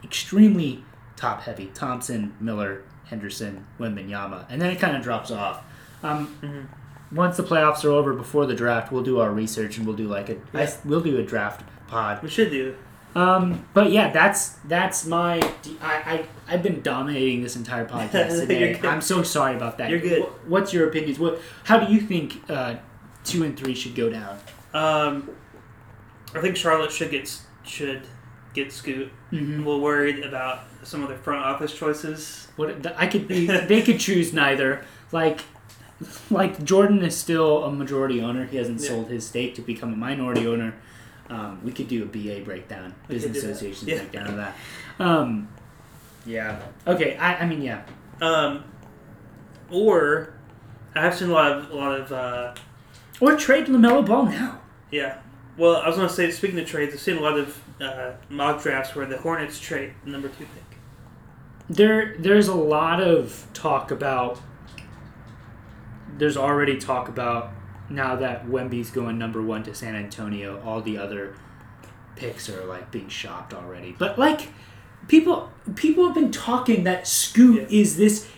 extremely top heavy Thompson, Miller, Henderson, Wembanyama. And then it kind of drops off. Um, Mhm. Once the playoffs are over, before the draft, we'll do our research and we'll do like a I Yeah. s- we'll do a draft pod. We should do. Um, but yeah, that's that's my. I, I I've been dominating this entire podcast <laughs> today. I'm so sorry about that. You're good. What's your opinions? What? How do you think uh, two and three should go down? Um, I think Charlotte should get should get Scoot. Mm-hmm. I'm a little worried about some of their front office choices. What I could be, they could choose neither. Like, like Jordan is still a majority owner. He hasn't Yeah. sold his stake to become a minority owner. Um, we could do a BA breakdown, We business association Yeah. breakdown of that. Um, yeah. Okay. I, I mean, yeah. Um, or I have seen a lot of a lot of uh, Or trade Lamelo Ball now. yeah. Well, I was going to say, speaking of trades, I've seen a lot of uh, mock drafts where the Hornets trade the number two pick. There, there's a lot of talk about. There's already talk about now that Wemby's going number one to San Antonio. All the other picks are like being shopped already. But like, people people have been talking that Scoot Yeah. is this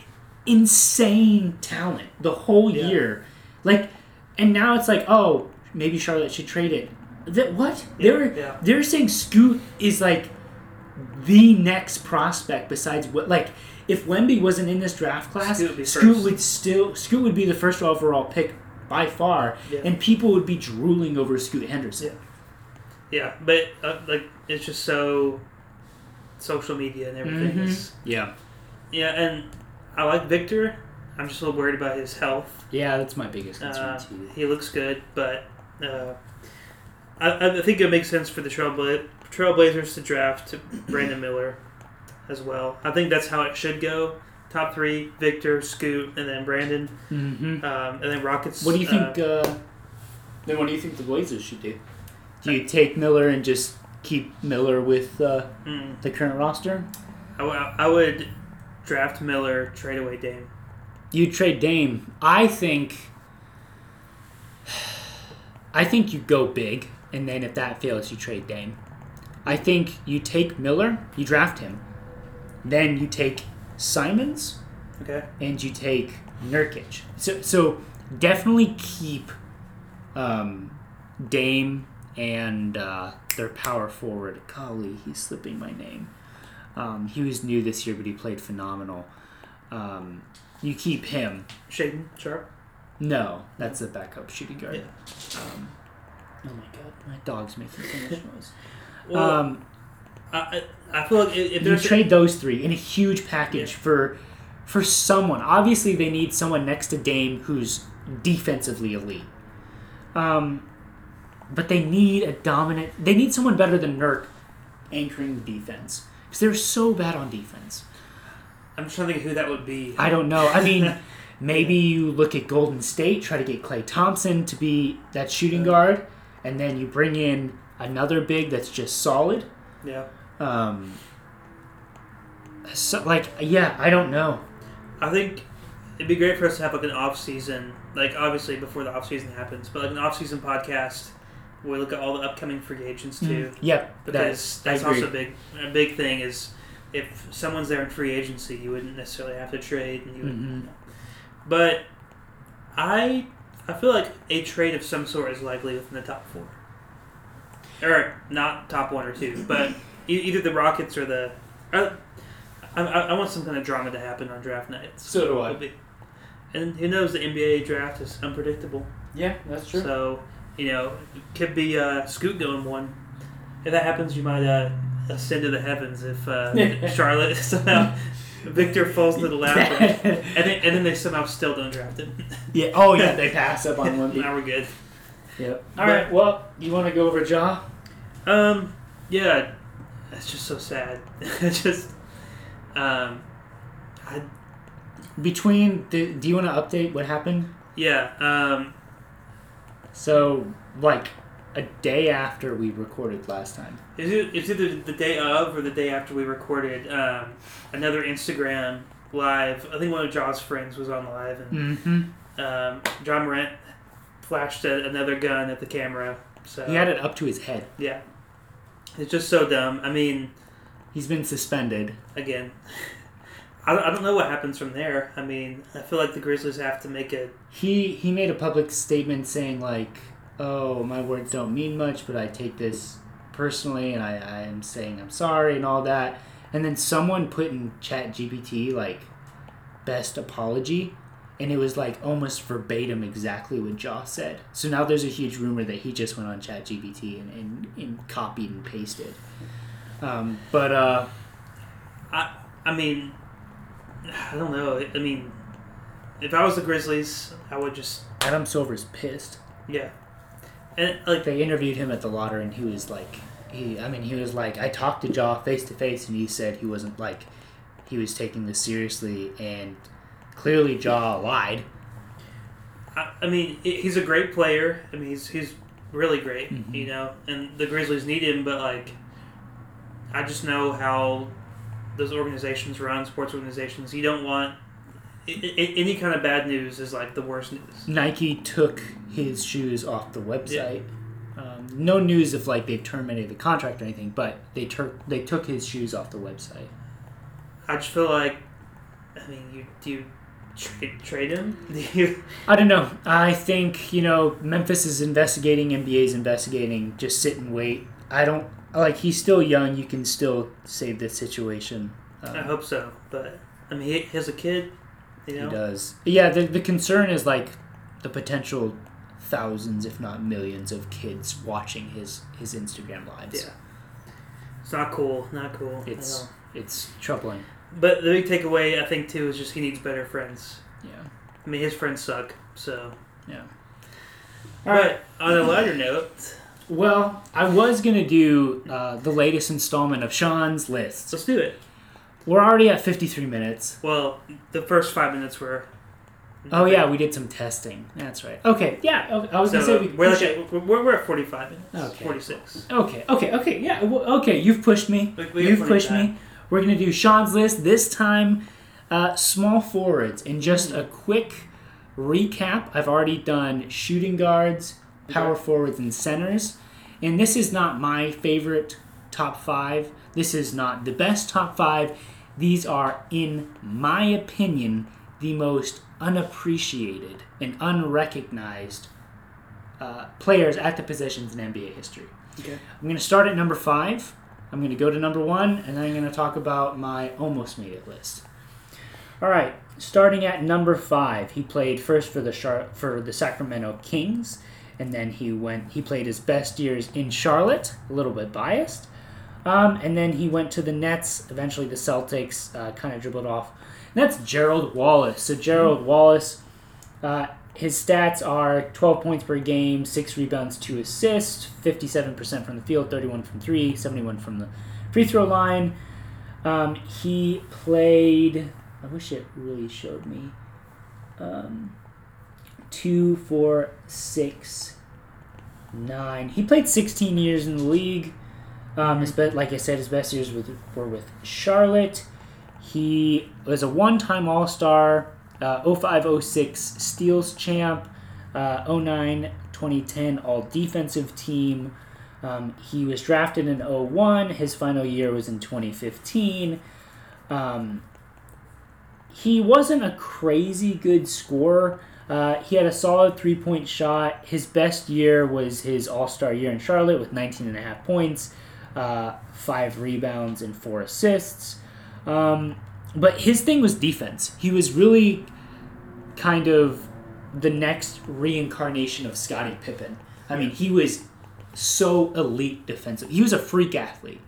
insane talent the whole Yeah. year, like, and now it's like, oh, maybe Charlotte should trade it. That what Yeah, they're yeah. they're saying Scoot is like the next prospect besides what like. If Wemby wasn't in this draft class, Scoot would be Scoot would still Scoot would be the first overall pick by far, Yeah. and people would be drooling over Scoot Henderson. Yeah, but uh, like it's just so social media and everything Mhm. is Yeah, yeah, and I like Victor. I'm just a little worried about his health. yeah, that's my biggest concern Uh, too. he looks good, but uh, I, I think it makes sense for the Trailbla- Trailblazers to draft <clears throat> Brandon Miller as well. I think that's how it should go. Top three: Victor, Scoot, and then Brandon, Mm-hmm. um, and then Rockets. What do you think? Uh, Uh, then what do you think the Blazers should do? Do you take Miller and just keep Miller with uh, mm, the current roster? I, w- I would draft Miller, trade away Dame. You trade Dame. I think. <sighs> I think you go big, and then if that fails, you trade Dame. I think you take Miller, you draft him, then you take Simons, Okay. and you take Nurkic. So, so definitely keep um, Dame and uh, their power forward. Golly, he's slipping my name. Um, he was new this year, but he played phenomenal. Um, you keep him. Shaedon Sharpe. No, that's a backup shooting guard. Yeah. Um, oh my god, my dog's making so much noise. <laughs> Well, um, I, I I feel like if if you trade those three in a huge package Yeah. for for someone. Obviously, they need someone next to Dame who's defensively elite. Um, but they need a dominant. They need someone better than Nurk anchoring the defense because they're so bad on defense. I'm just trying to think who that would be. I don't know. I mean, <laughs> maybe you look at Golden State, try to get Klay Thompson to be that shooting guard, and then you bring in another big that's just solid. yeah. Um, so, like, yeah, I don't know. I think it'd be great for us to have like an off season, like obviously before the off season happens, but like an off season podcast where we look at all the upcoming free agents too, Yep, because that- that's also a big a big thing is if someone's there in free agency, you wouldn't necessarily have to trade, and you would, Mhm. but I I feel like a trade of some sort is likely within the top four, or not top one or two, but <laughs> e- either the Rockets or the. I, I, I want some kind of drama to happen on draft nights. So do I. Be- And who knows? The NBA draft is unpredictable. Yeah, that's true. So you know, it could be uh, Scoot going one. If that happens, you might uh, ascend to the heavens. If uh, <laughs> Charlotte <laughs> somehow Victor falls to the lap, <laughs> and then and then they somehow still don't draft him. <laughs> yeah. Oh, yeah. <laughs> They pass up on one. now we're good. Yep. But- All right. Well, you want to go over Ja? Um, yeah, that's just so sad. Just, um, I Between the, do you want to update what happened? yeah, um, So, like, a day after we recorded last time. It's either, the day of or the day after we recorded um, another Instagram live. I think one of Ja's friends was on live, and Mm-hmm. um, Ja Morant flashed a, another gun at the camera. So He had it up to his head. yeah, it's just so dumb. I mean, He's been suspended. again, <laughs> I, I don't know what happens from there. I mean, I feel like the Grizzlies have to make a He he made a public statement saying like, "Oh, my words don't mean much, but I take this personally, and I, I am saying I'm sorry and all that." And then someone put in Chat GPT like, "best apology," and it was like almost verbatim exactly what Ja said. So now there's a huge rumor that he just went on Chat GPT and, and, and copied and pasted. Um, but uh, I I mean, I don't know. I mean, if I was the Grizzlies, I would just Adam Silver's pissed. yeah, and like they interviewed him at the lottery and he was like he i mean he was like i talked to Ja face to face and he said he wasn't like he was taking this seriously and clearly Ja lied I, I mean, he's a great player. I mean, he's he's really great, Mhm. you know. And the Grizzlies need him, but like, I just know how those organizations run, sports organizations. You don't want i i any kind of bad news is like the worst news. nike took his shoes off the website um, Um, no news if like they've terminated the contract or anything, but they tur- they took his shoes off the website. I just feel like, I mean, you do you trade, trade him? <laughs> Do you? I don't know. I think you know Memphis is investigating, NBA's investigating. Just sit and wait. I don't like. He's still young. You can still save this situation. Um, I hope so, but I mean, he, he has a kid. You know, He does. Yeah. The the concern is like the potential thousands, if not millions, of kids watching his his Instagram lives. Yeah. it's not cool. Not cool. at It's all. it's troubling. But the big takeaway, I think, too, is just he needs better friends. Yeah. I mean, his friends suck. So, Yeah. all right. On a lighter note, Well, I was gonna do uh, the latest installment of Sean's list. let's do it. We're already at 53 minutes. Well, the first five minutes were. Oh yeah, we did some testing. That's right. Okay, yeah. I was So gonna say we we're, like it. at, we're, we're at forty-five minutes. Okay. Forty-six. Okay, okay, okay. Yeah. well, Okay, you've pushed me. We- we You've pushed me. We're gonna do Sean's list this time. Uh, small forwards and just a quick recap. I've already done shooting guards, power Okay. forwards, and centers. And this is not my favorite top five. This is not the best top five. These are, in my opinion, the most unappreciated and unrecognized uh, players at the positions in NBA history. Okay. I'm going to start at number five. I'm going to go to number one, and then I'm going to talk about my almost made it list. All right, starting at number five, he played first for the Char- for the Sacramento Kings, and then he went. He played his best years in Charlotte, a little bit biased, um, and then he went to the Nets. Eventually, the Celtics uh, kind of dribbled off. That's Gerald Wallace. So Gerald Wallace, uh, his stats are 12 points per game, six rebounds, two assists, 57% from the field, 31 from three, 71 from the free throw line. Um, he played. I wish it really showed me. Um, two, four, six, nine. He played 16 years in the league. Um, his be- like I said, his best years with, were with Charlotte. He was a one-time All-Star, uh, 05-06 Steals champ, uh, 09-2010 All-Defensive Team. Um, he was drafted in 01. His final year was in 2015. Um, he wasn't a crazy good scorer. Uh, he had a solid three point shot. His best year was his All Star year in Charlotte with 19 and a half points, uh, five rebounds, and four assists. Um, but his thing was defense. He was really kind of the next reincarnation of Scottie Pippen. I mean, he was so elite defensive. He was a freak athlete.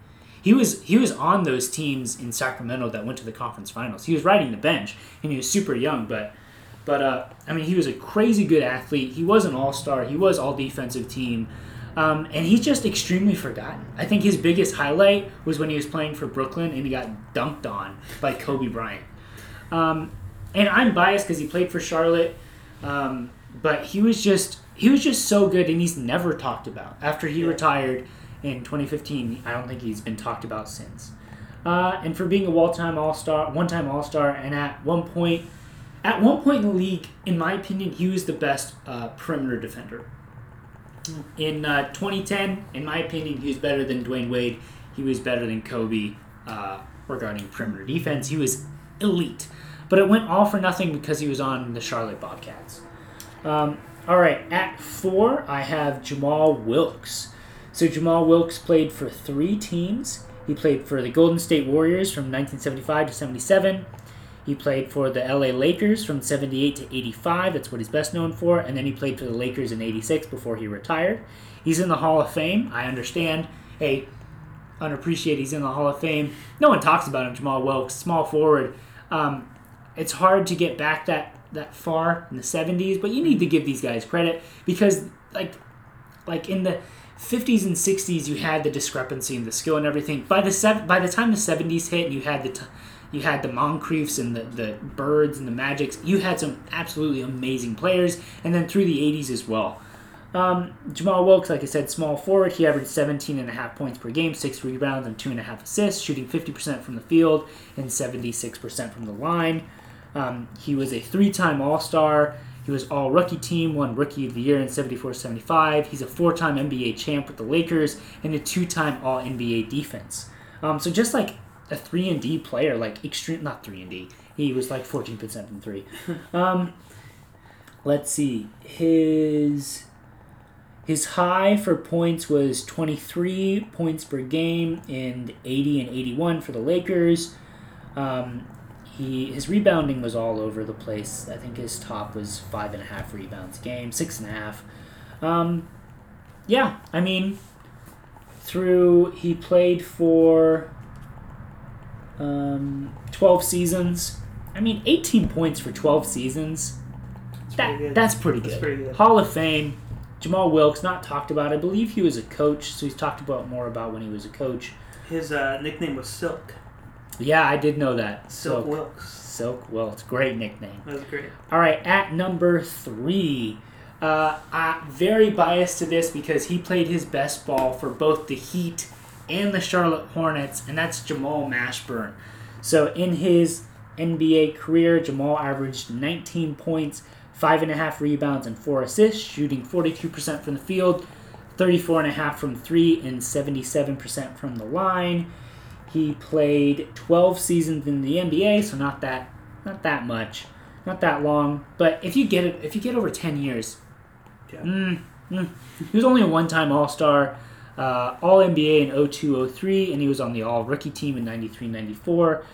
He was he was on those teams in Sacramento that went to the conference finals. He was riding the bench and he was super young, but but uh, I mean he was a crazy good athlete. He was an all star. He was all defensive team, um, and he's just extremely forgotten. I think his biggest highlight was when he was playing for Brooklyn and he got dunked on by Kobe Bryant. Um, and I'm biased because he played for Charlotte, um, but he was just he was just so good, and he's never talked about after he Yeah. retired in 2015. I don't think he's been talked about since. Uh, and for being a one-time All-Star, one-time All-Star, and at one point, at one point in the league, in my opinion, he was the best uh, perimeter defender. In uh, 2010, in my opinion, he was better than Dwyane Wade. He was better than Kobe uh, regarding perimeter defense. He was elite, but it went all for nothing because he was on the Charlotte Bobcats. Um, all right, at four, I have Jamal Wilkes. So Jamal Wilkes played for three teams. He played for the Golden State Warriors from 1975 to 77. He played for the LA Lakers from 78 to 85. That's what he's best known for. And then he played for the Lakers in 86 before he retired. He's in the Hall of Fame. I understand. Hey, unappreciated. He's in the Hall of Fame. No one talks about him, Jamal Wilkes, small forward. Um, it's hard to get back that, that far in the 70s, but you need to give these guys credit because, like, like in the 50s and 60s, you had the discrepancy in the skill and everything. By the sev- by the time the 70s hit, and you had the t- you had the Moncriefs and the, the Birds and the Magics. You had some absolutely amazing players, and then through the 80s as well. Um, Jamal Wilkes, like I said, small forward. He averaged 17 and a half points per game, six rebounds, and two and a half assists, shooting 50% from the field and 76% from the line. Um, he was a three-time All-Star. He was all rookie team, won rookie of the year in 74 75. He's a four time NBA champ with the Lakers and a two time all NBA defense. Um, so just like a 3 and D player, like extreme, not 3 and D. He was like 14% from 3. Um, let's see. His his high for points was 23 points per game and 80 and 81 for the Lakers. Um, he his rebounding was all over the place. I think his top was five and a half rebounds a game, six and a half. Um, yeah, I mean, through he played for um, 12 seasons. I mean, 18 points for 12 seasons. That's That, pretty good. that's pretty good. That's pretty good. Hall of Fame. Jamal Wilkes, not talked about. I believe he was a coach, so he's talked about more about when he was a coach. His uh, nickname was Silk. Yeah, I did know that. Silk Silk, Wilkes. Silk Wilkes, great nickname. That was great. All right, at number three, uh, I'm very biased to this because he played his best ball for both the Heat and the Charlotte Hornets, and that's Jamal Mashburn. So in his NBA career, Jamal averaged 19 points, five and a half rebounds, and four assists, shooting 42% from the field, 34.5 from three, and 77% from the line. He played 12 seasons in the NBA, so not that not that much, not that long. But if you get it, if you get over 10 years, Yeah. mm, mm. he was only a one-time All-Star, uh, All NBA in 02-03, and he was on the All Rookie team in 93-94.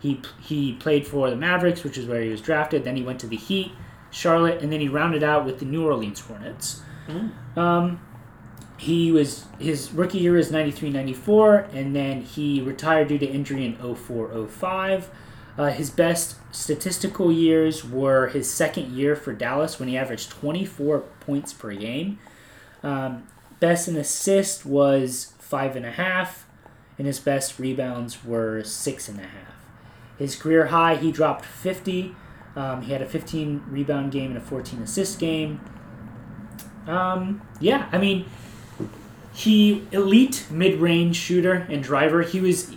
He he played for the Mavericks, which is where he was drafted. Then he went to the Heat, Charlotte, and then he rounded out with the New Orleans Hornets. Mm. Um, he was his rookie year is 93-94 and then he retired due to injury in 04-05 uh, his best statistical years were his second year for dallas when he averaged 24 points per game um, best in assist was five and a half and his best rebounds were six and a half his career high he dropped 50 um, he had a 15 rebound game and a 14 assist game um, yeah, I mean, he elite mid-range shooter and driver. He was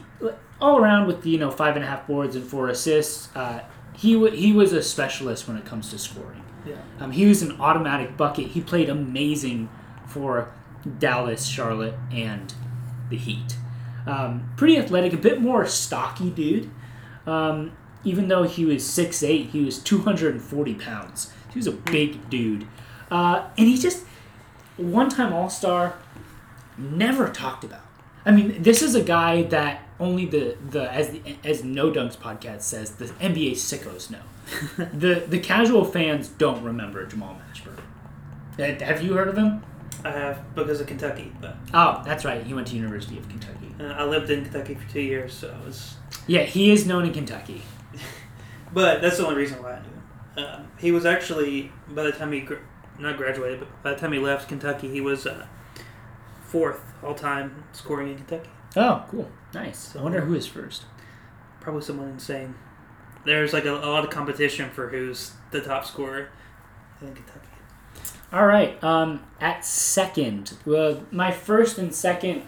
all around with you know five and a half boards and four assists. Uh, he w- he was a specialist when it comes to scoring. Yeah. Um, he was an automatic bucket. He played amazing for Dallas, Charlotte, and the Heat. Um, pretty athletic, a bit more stocky dude. Um, even though he was 6'8", he was 240 pounds. He was a big dude. Uh, and he just, one-time All-Star, never talked about. I mean, this is a guy that only the, the as the as No Dunks podcast says, the NBA sickos know. <laughs> the the casual fans don't remember Jamal Mashburn. Have you heard of him? I have because of Kentucky, but Oh, that's right. He went to University of Kentucky. uh, I lived in Kentucky for two years, so I was. Yeah, he is known in Kentucky. <laughs> But that's the only reason why I knew him. Um, he was actually by the time he gr- not graduated, but by the time he left Kentucky, he was uh, fourth all time scoring in Kentucky. Oh, cool. Nice. I wonder who is first. Probably someone insane. There's like a, a lot of competition for who's the top scorer in Kentucky. All right. Um, at second, well, my first and second.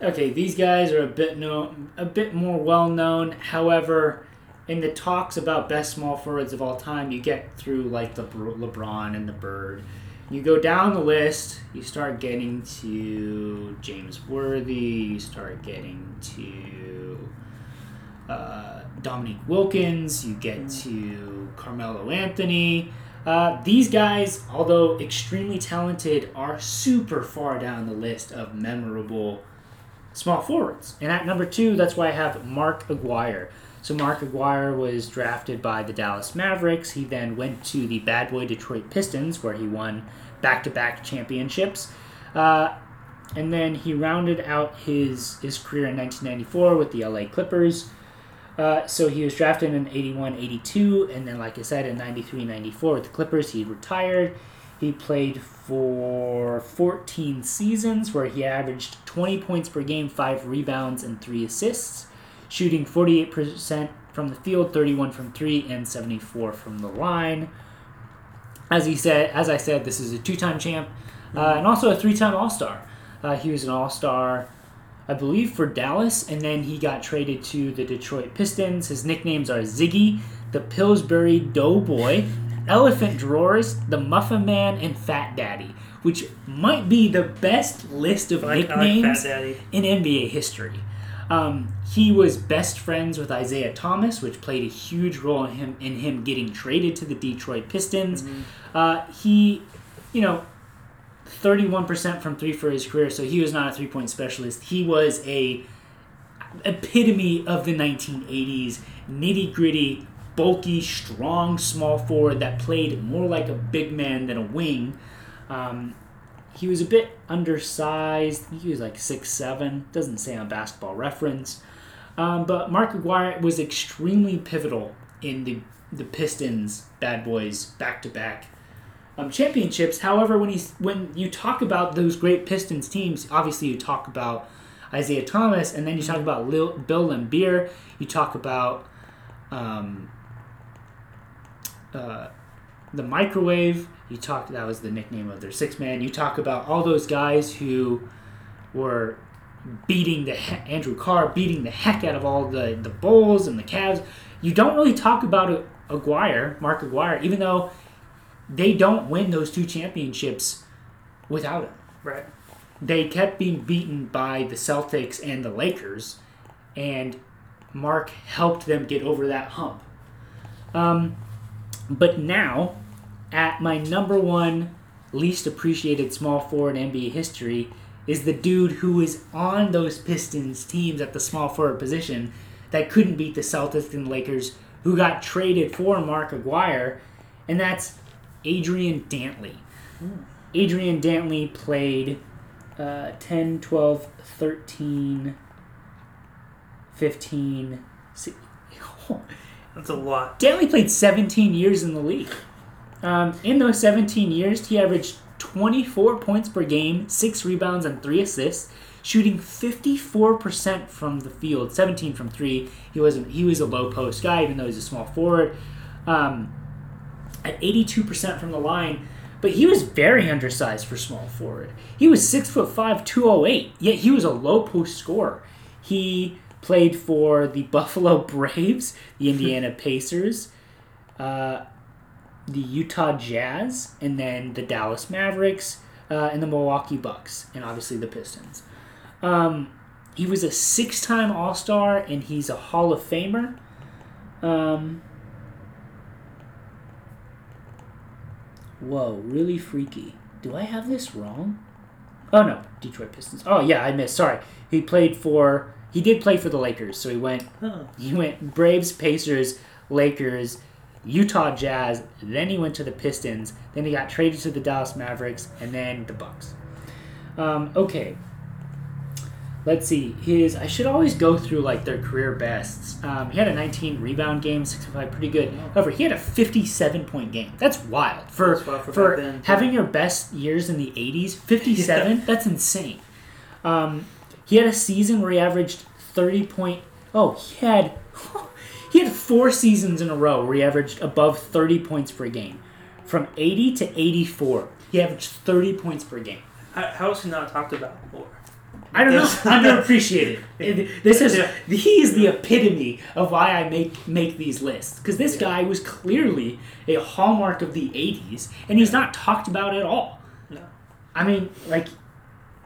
Okay, these guys are a bit known, a bit more well known. However, in the talks about best small forwards of all time, you get through like the LeBron and the Bird. You go down the list, you start getting to James Worthy. You start getting to uh, Dominique Wilkins. You get to Carmelo Anthony. Uh, these guys, although extremely talented, are super far down the list of memorable small forwards. And at number two, that's why I have Mark Aguirre. So Mark Aguirre was drafted by the Dallas Mavericks. He then went to the bad boy Detroit Pistons, where he won back-to-back championships. Uh, and then he rounded out his his career in 1994 with the LA Clippers. Uh, so he was drafted in 81 82, and then, like I said, in 93 94 with the Clippers, he retired. He played for 14 seasons where he averaged 20 points per game, 5 rebounds, and 3 assists, shooting 48% from the field, 31 from 3, and 74 from the line. As he said, as I said, this is a two-time champ uh, and also a three-time All-Star. Uh, he was an All-Star I believe, for Dallas, and then he got traded to the Detroit Pistons. His nicknames are Ziggy, the Pillsbury Doughboy, Elephant Drawers, The Muffin Man, and Fat Daddy, which might be the best list of like, I like nicknames in NBA history. Um, he was best friends with Isiah Thomas, which played a huge role in him in him getting traded to the Detroit Pistons. Uh, he, you know, thirty-one percent from three for his career, so he was not a three-point specialist. He was a epitome of the 1980s, nitty-gritty, bulky, strong small forward that played more like a big man than a wing. Um, he was a bit undersized. He was like six seven. Doesn't say on Basketball Reference. Um, but Mark Aguirre was extremely pivotal in the the Pistons bad boys back to back um, championships. However, when he's when you talk about those great Pistons teams, obviously you talk about Isiah Thomas, and then you talk about Lil, Bill Laimbeer. You talk about um, uh, the microwave. You talk that was the nickname of their six man. You talk about all those guys who were beating the he- Andrew Carr beating the heck out of all the the Bulls and the Cavs. You don't really talk about Aguirre, Mark Aguirre, even though they don't win those two championships without him. Right. They kept being beaten by the Celtics and the Lakers, and Mark helped them get over that hump. Um, but now, at my number one least appreciated small forward in NBA history is the dude who is on those Pistons teams at the small forward position that couldn't beat the Celtics and Lakers, who got traded for Mark Aguirre, and that's Adrian Dantley. Adrian Dantley played uh, 10, 12, 13, 15. si- <laughs> That's a lot. Dantley played 17 years in the league. Um, in those 17 years, he averaged 24 points per game, 6 rebounds, and 3 assists, shooting 54% from the field, 17 from 3. He was he was a low post guy even though he's a small forward. Um, at 82% from the line, but he was very undersized for small forward. He was 6 foot 5, 208, yet he was a low post scorer. He played for the <laughs> Buffalo Braves, the Indiana <laughs> Pacers, uh, the Utah Jazz, and then the Dallas Mavericks, uh, and the Milwaukee Bucks, and obviously the Pistons. Um, he was a six time All Star, and he's a Hall of Famer. Um, whoa, really freaky. Do I have this wrong? Oh no, Detroit Pistons. Oh yeah, I missed. Sorry. He played for. He did play for the Lakers, so he went Huh. he went Braves, Pacers, Lakers, Utah Jazz, then he went to the Pistons, then he got traded to the Dallas Mavericks, and then the Bucks. Um, okay. Let's see. His I should always go through like their career bests. Um, he had a 19 rebound game, 65, pretty good. However, he had a 57 point game. That's wild for That's wild for for then, having your best years in the 80s. 57. <laughs> That's insane. Um, he had a season where he averaged 30 point. Oh, he had <laughs> he had four seasons in a row where he averaged above 30 points per game. From 80 to 84, he averaged 30 points per game. How, how is he not talked about more? I don't know. Underappreciated. <laughs> It- This is Yeah. he is the epitome of why I make make these lists because this guy was clearly a hallmark of the '80s, and he's not talked about at all. No. I mean, like,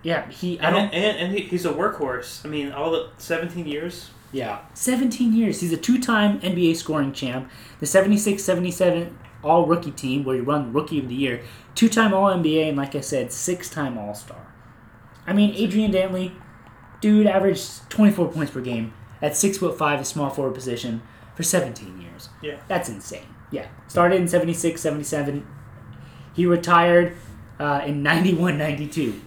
yeah, he. I And, don't. and, and he, he's a workhorse. I mean, all the 17 years. Yeah. 17 years. He's a two time NBA scoring champ, the 76 77 All Rookie team, where he won Rookie of the Year, two time All NBA, and like I said, six time All Star. I mean, Adrian Dantley, dude averaged 24 points per game at 6 foot 5, a small forward position, for 17 years. Yeah. That's insane. Yeah. Started in 76 77. He retired uh, in 91 92.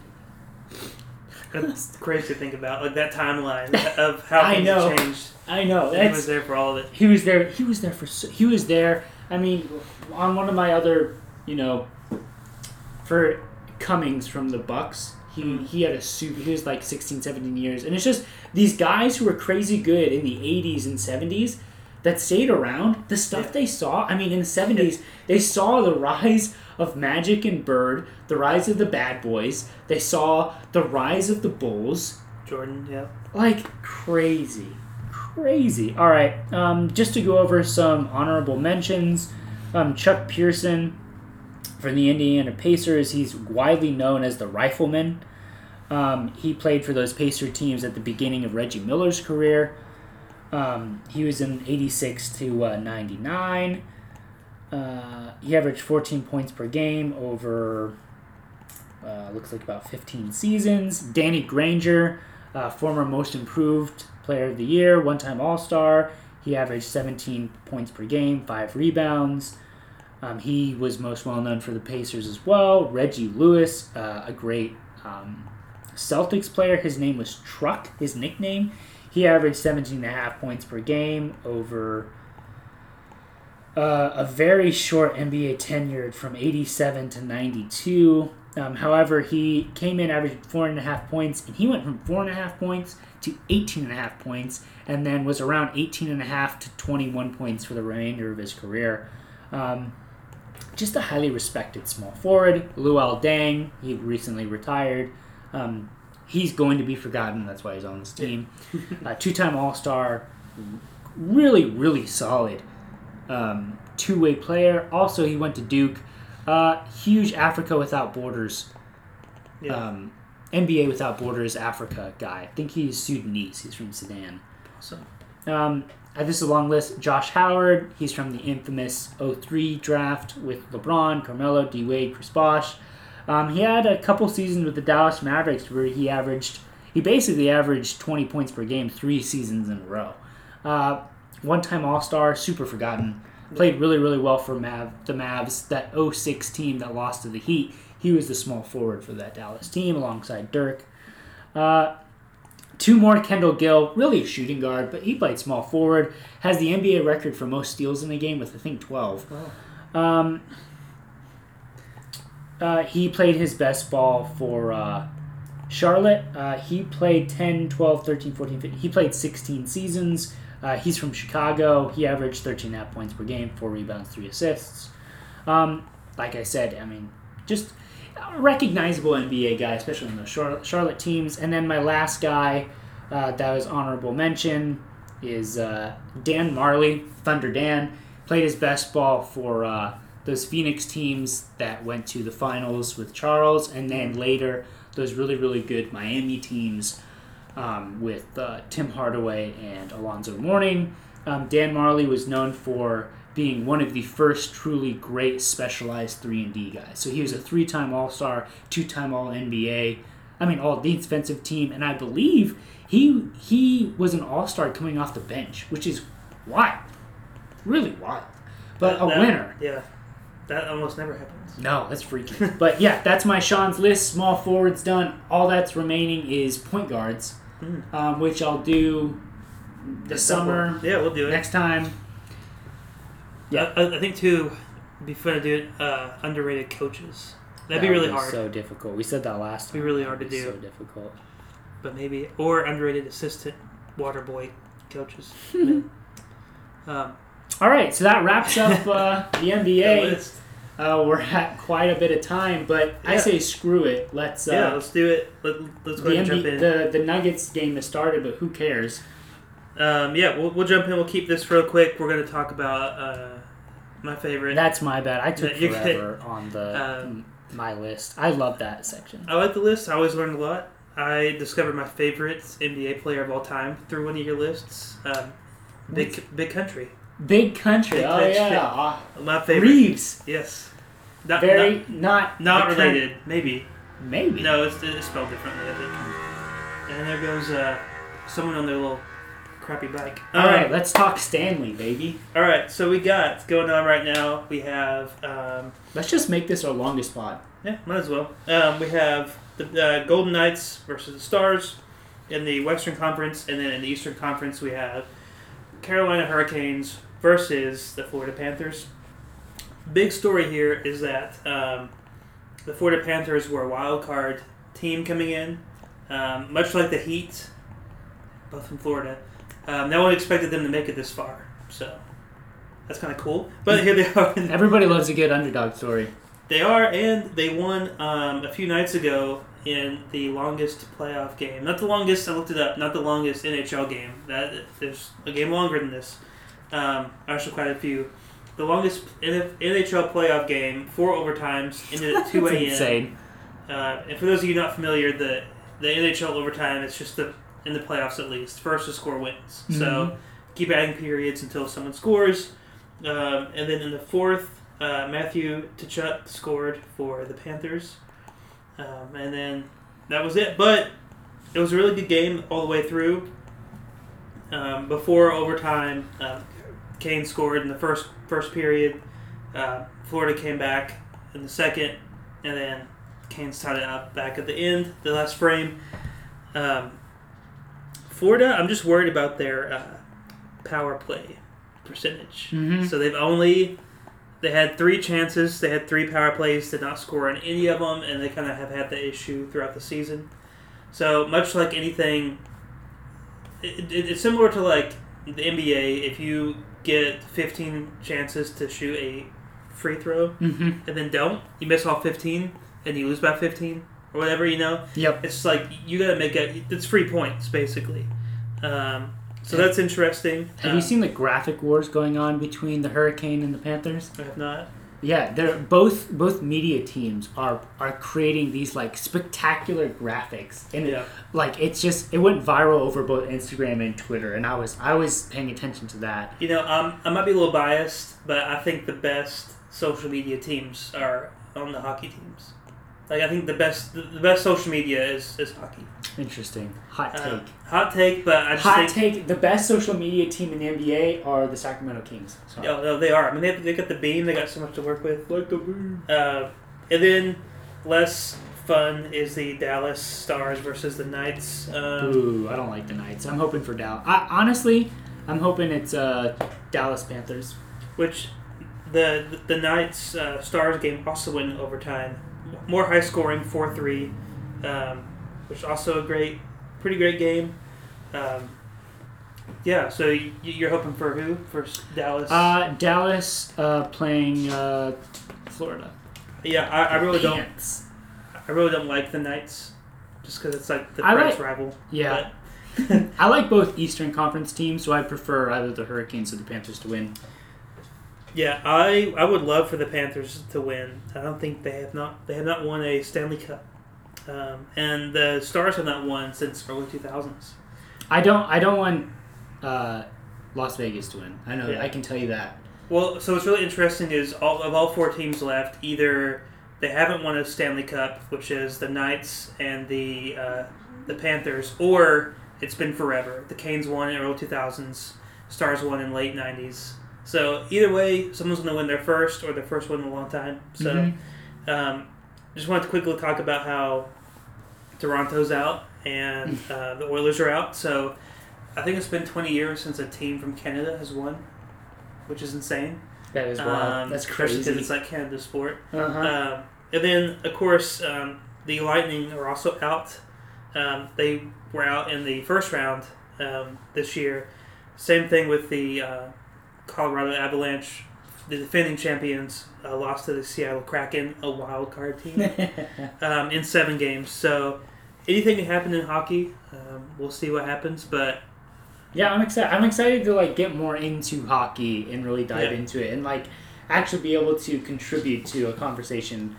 That's crazy to think about, like that timeline of <laughs> how I things know. changed. I know. He was there for all of it. he was there he was there for so, he was there i mean on one of my other you know for cummings from the bucks he, he had a suit he was like 16 17 years and it's just these guys who were crazy good in the 80s and 70s that stayed around the stuff Yeah. they saw i mean in the 70s they saw the rise of magic and bird the rise of the bad boys they saw the rise of the bulls Jordan, yeah. like crazy crazy all right um, just to go over some honorable mentions Um, Chuck Person for the Indiana Pacers. He's widely known as the Rifleman. Um, he played for those Pacer teams at the beginning of Reggie Miller's career. Um, he was in 86 to uh, 99. Uh, he averaged 14 points per game over, uh, looks like about 15 seasons. Danny Granger, uh, former most improved player of the year, one time All Star. He averaged 17 points per game, five rebounds. Um, he was most well known for the Pacers as well. Reggie Lewis, uh, a great um, Celtics player. His name was Truck, his nickname. He averaged 17 and a half points per game over uh, a very short NBA tenure from 87 to 92. Um, however, he came in averaging four and a half points, and he went from four and a half points to 18 and a half points, and then was around 18 and a half to 21 points for the remainder of his career. Um, just a highly respected small forward. Luol Deng, he recently retired. Um, he's going to be forgotten. That's why he's on this team. uh, two-time All-Star, really, really solid um, two-way player. Also, he went to Duke. Uh, huge Africa Without Borders, Yeah. um, NBA Without Borders Africa guy. I think he's Sudanese. He's from Sudan. awesome. Uh, this is a long list. Josh Howard, he's from the infamous 03 draft with LeBron, Carmelo, D Wade, Chris Bosh. Um, he had a couple seasons with the Dallas Mavericks where he averaged, he basically averaged 20 points per game three seasons in a row. Uh, One time All Star, super forgotten. Played really, really well for Mav, the Mavs. That 06 team that lost to the Heat, he was the small forward for that Dallas team alongside Dirk. Uh, Two more, Kendall Gill, really a shooting guard, but he played small forward. Has the NBA record for most steals in a game with, I think, 12. Um, uh, he played his best ball for uh, Charlotte. Uh, he played 10, 12, 13, 14, 15. He played 16 seasons. Uh, he's from Chicago. He averaged 13 and half points per game, four rebounds, three assists. Um, like I said, I mean, just recognizable NBA guy, especially in the Charlotte, teams. And then my last guy uh, that was honorable mention is uh, Dan Majerle, Thunder Dan. Played his best ball for uh, those Phoenix teams that went to the finals with Charles, and then later those really, really good Miami teams um, with uh, Tim Hardaway and Alonzo Mourning. Um, Dan Majerle was known for being one of the first truly great specialized 3 and D guys. So he was a three-time All-Star, two-time All-NBA, I mean all defensive team and I believe he he was an All-Star coming off the bench, which is wild. Really wild. But a That- winner. Yeah. That almost never happens. No, that's freaking. but yeah, that's my Sean's list. Small forwards done. All that's remaining is point guards, Mhm. um, which I'll do this summer Yeah, we'll do it. next time. Yeah, I, I think too. It'd be fun to do it. Uh, underrated coaches. That'd be That really was hard. So difficult. We said that last Be time. really hard to It'd be do. So difficult. but maybe or underrated assistant water boy coaches. <laughs> Um, All right, so that wraps up <laughs> uh, the NBA. list. Uh, we're at quite a bit of time, but I Yeah. say screw it. Let's. Uh, yeah, let's do it. Let, let's go the, ahead and jump NBA in. the the Nuggets game has started, but who cares? Um, yeah, we'll, we'll jump in. We'll keep this real quick. We're going to talk about uh, my favorite. That's my bad. I took Yeah, forever on the Um, my list. I love that section. I like the list. I always learn a lot. I discovered my favorite NBA player of all time through one of your lists. Um, big Big Country. Big country. Big oh country. yeah, Ah, My favorite. Reeves. Yes. Not, Very not not, not related. Maybe. maybe. No, it's, it's spelled differently, I think. And there goes uh, someone on their little crappy bike. All Um, right, let's talk Stanley, baby. All right. So we got going on right now. We have um, Let's just make this our longest pod. yeah, might as well. Um, we have the uh, Golden Knights versus the Stars in the Western Conference, and then in the Eastern Conference we have Carolina Hurricanes versus the Florida Panthers. Big story here is that um, the Florida Panthers were a wild card team coming in, um, much like the Heat, both from Florida. Um, no one expected them to make it this far, so that's kind of cool. But here they are. <laughs> Everybody loves a good underdog story. they are, and they won um, a few nights ago in the longest playoff game. Not the longest. I looked it up. Not the longest NHL game. That there's a game longer than this. Um, actually, quite a few. the longest NHL playoff game, four overtimes, ended at <laughs> two That's a.m. insane. Uh, and for those of you not familiar, the the NHL overtime it's just the in the playoffs at least first to score wins. Mhm. So keep adding periods until someone scores, um, and then in the fourth, uh, Matthew Tkachuk scored for the Panthers, um, and then that was it. But it was a really good game all the way through. Um, before overtime, um, Kane scored in the first first period. Uh, Florida came back in the second, and then Canes tied it up back at the end, the last frame. Um, Florida, I'm just worried about their uh, power play percentage. Mhm. So they've only they had three chances. They had three power plays, did not score on any of them, and they kind of have had the issue throughout the season. So much like anything, it, it, it's similar to like the NBA. If you get 15 chances to shoot a free throw Mhm. and then don't, you miss all 15 and you lose by 15 or whatever. You know, Yep. it's like you got to make it, It's free points basically. Um, so that's interesting. Have Um, you seen the graphic wars going on between the Hurricane and the Panthers? I have not. Yeah, they're both both media teams are are creating these like spectacular graphics, and Yeah. like it's just it went viral over both Instagram and Twitter, and I was I was paying attention to that. You know, um, I might be a little biased, but I think the best social media teams are on the hockey teams. Like I think the best the the best social media is, is hockey. Interesting hot take. Uh, hot take, but I just hot think take. The best social media team in the NBA are the Sacramento Kings. Sorry. no, no, they are. I mean, they, they got the beam. They got so much to work with. Like the boom. Uh, and then less fun is the Dallas Stars versus the Knights. Um, Ooh, I don't like the Knights. I'm hoping for Dallas. I, honestly, I'm hoping it's uh, Dallas Panthers. which the the, the Knights uh, Stars game also went in overtime. More high scoring, four three, um, which also a great, pretty great game. Um, yeah, so y- you're hoping for who? For Dallas? Uh, Dallas uh, playing uh, Florida. yeah, I, I really don't. I really don't like the Knights, just because it's like the I like- rival. Yeah, <laughs> I like both Eastern Conference teams, so I prefer either the Hurricanes or the Panthers to win. Yeah, I I would love for the Panthers to win. I don't think they have not they have not won a Stanley Cup, um, and the Stars have not won since early two thousands. I don't. I don't want uh, Las Vegas to win. I know. Yeah. I can tell you that. Well, so what's really interesting is all of all four teams left, either they haven't won a Stanley Cup, which is the Knights and the uh, the Panthers, or it's been forever. The Canes won in early two thousands, Stars won in late nineties. So either way, someone's going to win their first or their first one in a long time. So. Mhm. Um, just wanted to quickly talk about how Toronto's out and <laughs> uh, the Oilers are out. So I think it's been 20 years since a team from Canada has won, which is insane. that is wild. Um, That's especially crazy. because it's like Canada sport. uh-huh. Um, and then, of course, um, the Lightning are also out. Um, they were out in the first round um, this year. Same thing with the uh, Colorado Avalanche. The defending champions uh, lost to the Seattle Kraken, a wild card team, <laughs> um, in seven games. So anything can happen in hockey. Um, we'll see what happens, but yeah, I'm excited. I'm excited to like get more into hockey and really dive Yeah. into it and like actually be able to contribute to a conversation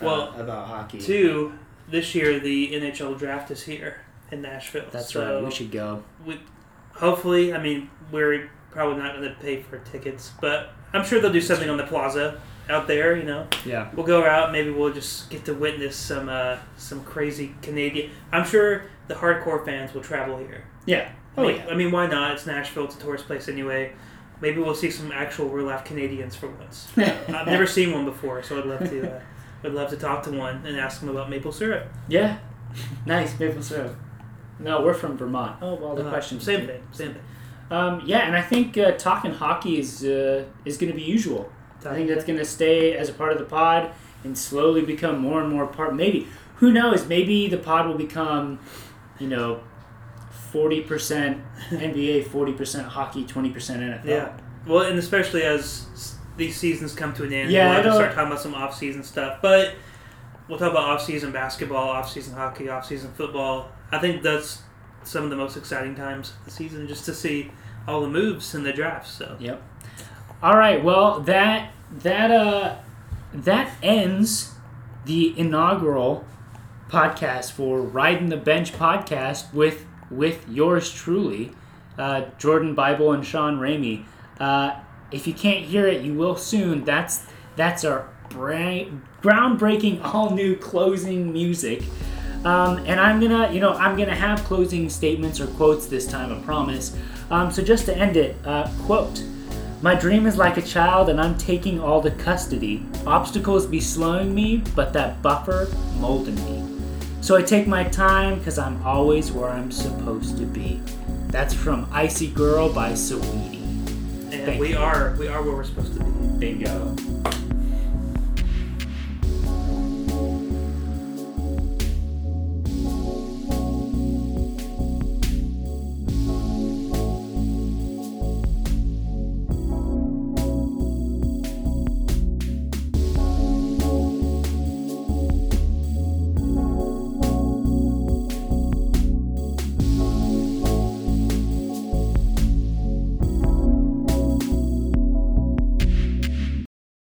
uh, Well, about hockey. two this year the NHL draft is here in Nashville. That's so right. We should go. we hopefully i mean we're probably not going to pay for tickets but i'm sure they'll do something on the plaza out there you know Yeah. we'll go out maybe we'll just get to witness some uh, some crazy canadian i'm sure the hardcore fans will travel here Yeah. I Oh mean, yeah. I mean why not it's nashville it's a tourist place anyway maybe we'll see some actual real life canadians for once <laughs> i've never seen one before so i'd love to uh, would love to talk to one and ask them about maple syrup Yeah. <laughs> Nice maple syrup. No, we're from Vermont. Oh well, the Uh, question. same thing same thing Um, yeah, and I think uh, talking hockey is uh, is going to be usual. I think that's going to stay as a part of the pod and slowly become more and more part. Maybe who knows? Maybe the pod will become, you know, forty percent NBA, forty percent hockey, twenty percent NFL. Yeah. Well, and especially as these seasons come to an end, Yeah, we'll have to start talking about some off-season stuff. But we'll talk about off-season basketball, off-season hockey, off-season football. I think that's some of the most exciting times of the season, just to see all the moves and the drafts. So Yep. All right. Well, that that uh that ends the inaugural podcast for Riding the Bench podcast with with yours truly, uh, Jordan Bible and Sean Ramey. Uh, if you can't hear it, you will soon. That's that's our bra- groundbreaking, all new closing music. Um, and I'm gonna, you know, I'm gonna have closing statements or quotes this time, I promise. Um, so just to end it, uh, quote. My dream is like a child, and I'm taking all the custody. Obstacles be slowing me, but that buffer molding me. So I take my time, cause I'm always where I'm supposed to be. That's from Icy Girl by Saweetie. And Thank we you. are we are where we're supposed to be. Bingo.